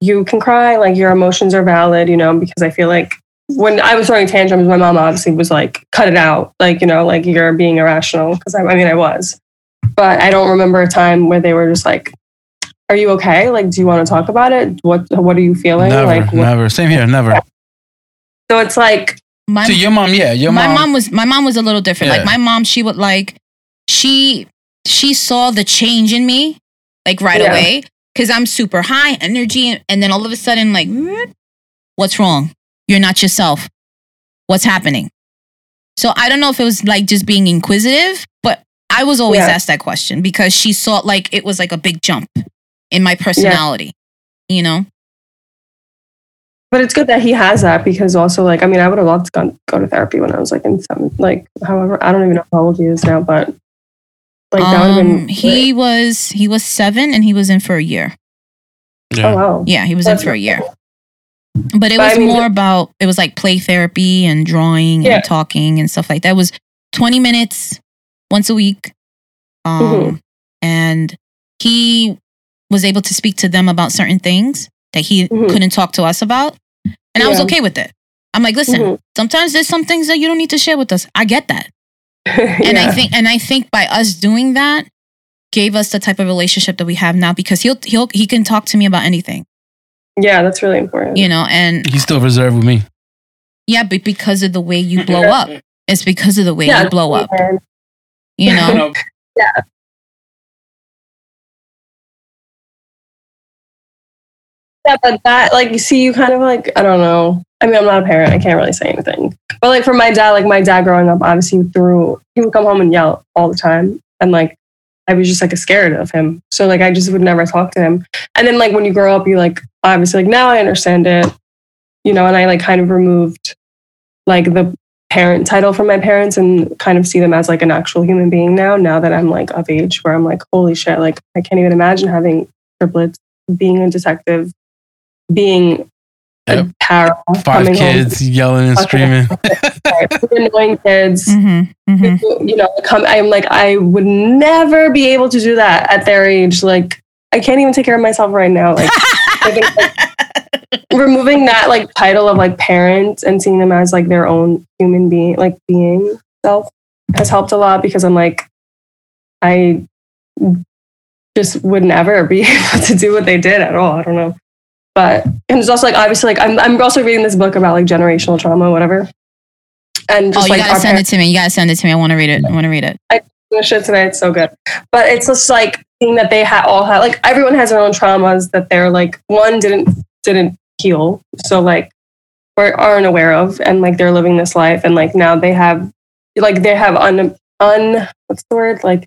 Speaker 3: you can cry, like your emotions are valid, you know, because I feel like when I was throwing tantrums, my mom obviously was like, cut it out, like, you know, like you're being irrational. Cause I, I mean, I was, but I don't remember a time where they were just like, are you okay? Like, do you want to talk about it? What, what are you feeling?
Speaker 1: Never,
Speaker 3: like, what-
Speaker 1: never. Same here, never.
Speaker 3: so it's like,
Speaker 2: My
Speaker 1: See, your mom, yeah, your
Speaker 2: my
Speaker 1: mom.
Speaker 2: mom was my mom was a little different.
Speaker 1: Yeah.
Speaker 2: Like my mom, she would like she she saw the change in me like right
Speaker 3: Yeah.
Speaker 2: away because I'm super high energy, and then all of a sudden like, "Mm, what's wrong? You're not yourself. What's happening? So I don't know if it was like just being inquisitive, but I was always
Speaker 3: Yeah.
Speaker 2: asked that question because she saw like it was like a big jump in my personality. You know,
Speaker 3: But it's good that he has that because also like I mean I would have loved to go, go to therapy when I was like in seven like however I don't even know how old he is now but like that would have
Speaker 2: um,
Speaker 3: been
Speaker 2: he was he was seven and he was in for a year.
Speaker 3: oh wow
Speaker 2: Yeah, he was in for a year. But it
Speaker 3: But I
Speaker 2: was
Speaker 3: mean-
Speaker 2: more about it was like play therapy and drawing
Speaker 3: Yeah.
Speaker 2: and talking and stuff like that. It was 20 minutes once a week. Um
Speaker 3: Mhm.
Speaker 2: and he was able to speak to them about certain things that he
Speaker 3: Mhm.
Speaker 2: couldn't talk to us about. And I was okay with it. I'm like, listen,
Speaker 3: Mhm.
Speaker 2: sometimes there's some things that you don't need to share with us. I get that. And I think and I think by us doing that gave us the type of relationship that we have now because he'll he'll he can talk to me about anything,
Speaker 3: yeah that's really important
Speaker 2: you know, and
Speaker 1: He's still reserved with me.
Speaker 2: Yeah, but because of the way you blow up. It's because of the way
Speaker 3: yeah
Speaker 2: you blow up.
Speaker 3: and-
Speaker 2: You know?
Speaker 3: Yeah, but that like you see you kind of like I don't know. I mean, I'm not a parent. I can't really say anything. But like for my dad, like my dad growing up, obviously through he would come home and yell all the time, and like I was just like scared of him. So like I just would never talk to him. And then like when you grow up, you like obviously like now I understand it, you know. And I like kind of removed like the parent title from my parents and kind of see them as like an actual human being now. Now that I'm like of age, where I'm like holy shit, like I can't even imagine having triplets, being a detective, being
Speaker 1: Yep.
Speaker 3: a para,
Speaker 1: Five
Speaker 3: coming
Speaker 1: kids yelling and
Speaker 3: Okay.
Speaker 1: screaming.
Speaker 3: home, annoying kids.
Speaker 2: Mm-hmm. hmm
Speaker 3: who, You know, come. I'm like, I would never be able to do that at their age. Like, I can't even take care of myself right now. Like, I think like, removing that like title of like parent and seeing them as like their own human being, like being self, has helped a lot because I'm like, I just would never be able to do what they did at all. I don't know. But and it's also like obviously like I'm I'm also reading this book about like generational trauma, whatever. And
Speaker 2: Oh,
Speaker 3: just
Speaker 2: you
Speaker 3: like
Speaker 2: gotta send it to me. You gotta send it to me. I wanna read it. I wanna read it.
Speaker 3: the shit today. It's so good. But it's just like seeing that they ha- all have like everyone has their own traumas that they're like one didn't didn't heal, so like or aren't aware of, and like they're living this life, and like now they have like they have un un what's the word like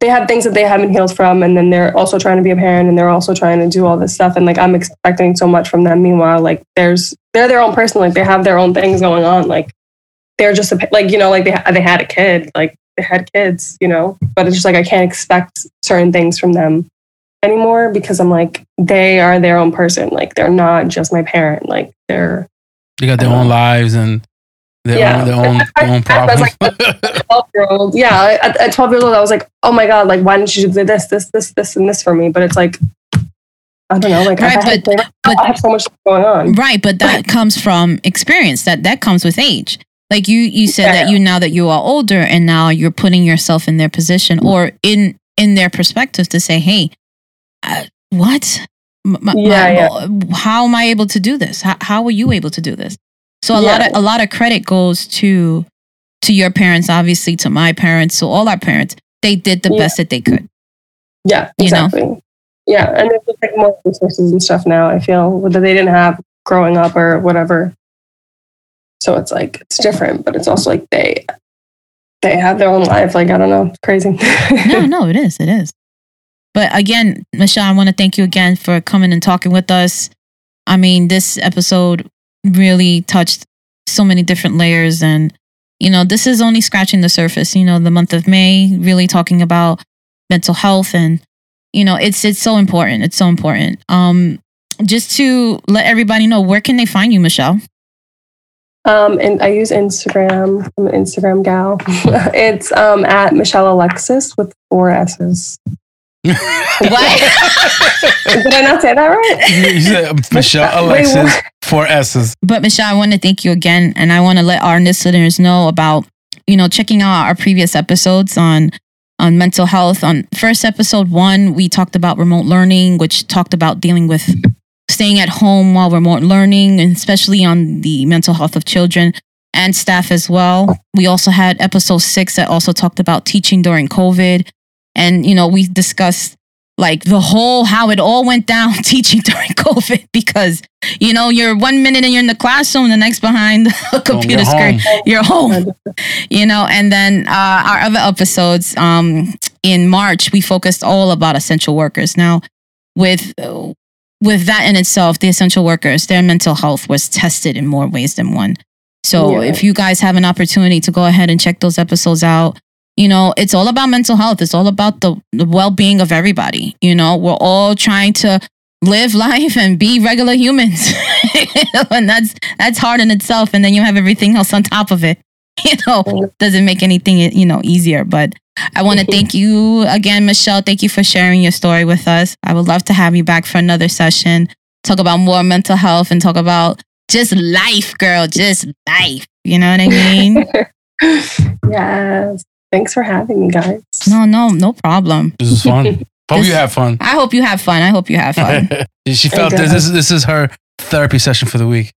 Speaker 3: they have things that they haven't healed from, and then they're also trying to be a parent, and they're also trying to do all this stuff, and like I'm expecting so much from them. Meanwhile, like there's they're their own person, like they have their own things going on, like they're just a, like you know like they they had a kid like they had kids you know but it's just like i can't expect certain things from them anymore because i'm like they are their own person like they're not just my parent like they're
Speaker 1: They got their own uh-huh. lives and their
Speaker 3: Yeah.
Speaker 1: own their own, their own
Speaker 3: I was like, 12 year old yeah at, at 12 years old i was like oh my god like why didn't you do this this this this and this for me but it's like i don't know like
Speaker 2: Right,
Speaker 3: I, had,
Speaker 2: but- but-
Speaker 3: I have so much going on
Speaker 2: Right, but that comes from experience. That that comes with age. Like you you said that you now that you are older and now you're putting yourself in their position or in in their perspective to say, "Hey, uh, what? M- my-
Speaker 3: Yeah,
Speaker 2: my- How am I able to do this? How, how were you able to do this?" So a lot of a lot of credit goes to to your parents, obviously to my parents, to all our parents. They did the
Speaker 3: Yeah.
Speaker 2: best that they could.
Speaker 3: Yeah,
Speaker 2: You know?
Speaker 3: exactly. Yeah, and there's just like more resources and stuff now. I feel that they didn't have growing up or whatever. So it's like it's different, but it's also like they they have their own life. Like I don't know, it's crazy.
Speaker 2: no, no, it is. It is. But again, Michelle, I want to thank you again for coming and talking with us. I mean, this episode really touched so many different layers. And, you know, this is only scratching the surface. You know, the month of May, really talking about mental health and, you know, it's it's so important. It's so important. Um, just to let everybody know, where can they find you, Michelle?
Speaker 3: um, and I use Instagram. I'm an Instagram gal. it's um at Michelle Alexis with four S's.
Speaker 2: What?
Speaker 3: Did I not say that right?
Speaker 1: you said Michelle Alexis,
Speaker 3: what?
Speaker 1: four S's.
Speaker 2: But Michelle, I want to thank you again, and I want to let our listeners know about you know checking out our previous episodes on on mental health. On first episode one, we talked about remote learning, which talked about dealing with staying at home while remote learning, and especially on the mental health of children and staff as well. We also had episode six that also talked about teaching during COVID, and you know we discussed like the whole how it all went down teaching during COVID because you know, you're one minute and you're in the classroom, the next behind a computer
Speaker 1: you're
Speaker 2: screen.
Speaker 1: home.
Speaker 2: You're home, you know. And then uh, our other episodes um, in March, we focused all about essential workers. Now, with with that in itself, the essential workers, their mental health was tested in more ways than one. So
Speaker 3: Yeah.
Speaker 2: if you guys have an opportunity to go ahead and check those episodes out, you know, it's all about mental health. It's all about the, the well being of everybody. You know, we're all trying to live life and be regular humans. And that's that's hard in itself. And then you have everything else on top of it. You know, doesn't make anything you know easier. But I want to mm-hmm. thank you again, Michelle. Thank you for sharing your story with us. I would love to have you back for another session. Talk about more mental health and talk about just life, girl. Just life. You know what I mean?
Speaker 3: yes. Thanks for having me, guys.
Speaker 2: No, no, no problem.
Speaker 1: This is fun. Hope
Speaker 2: This-
Speaker 1: you have fun.
Speaker 2: I hope you have fun. I hope you have fun.
Speaker 1: she felt this, this. This is her therapy session for the week.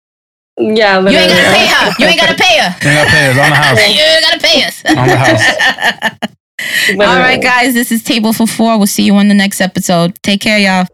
Speaker 3: Yeah,
Speaker 2: You ain't
Speaker 3: literally.
Speaker 2: gotta pay her. You ain't gotta pay her.
Speaker 1: You gotta pay us on the house.
Speaker 2: You ain't gotta pay us.
Speaker 1: On the house.
Speaker 3: Literally.
Speaker 2: All right, guys. This is Table for Four. We'll see you on the next episode. Take care, y'all.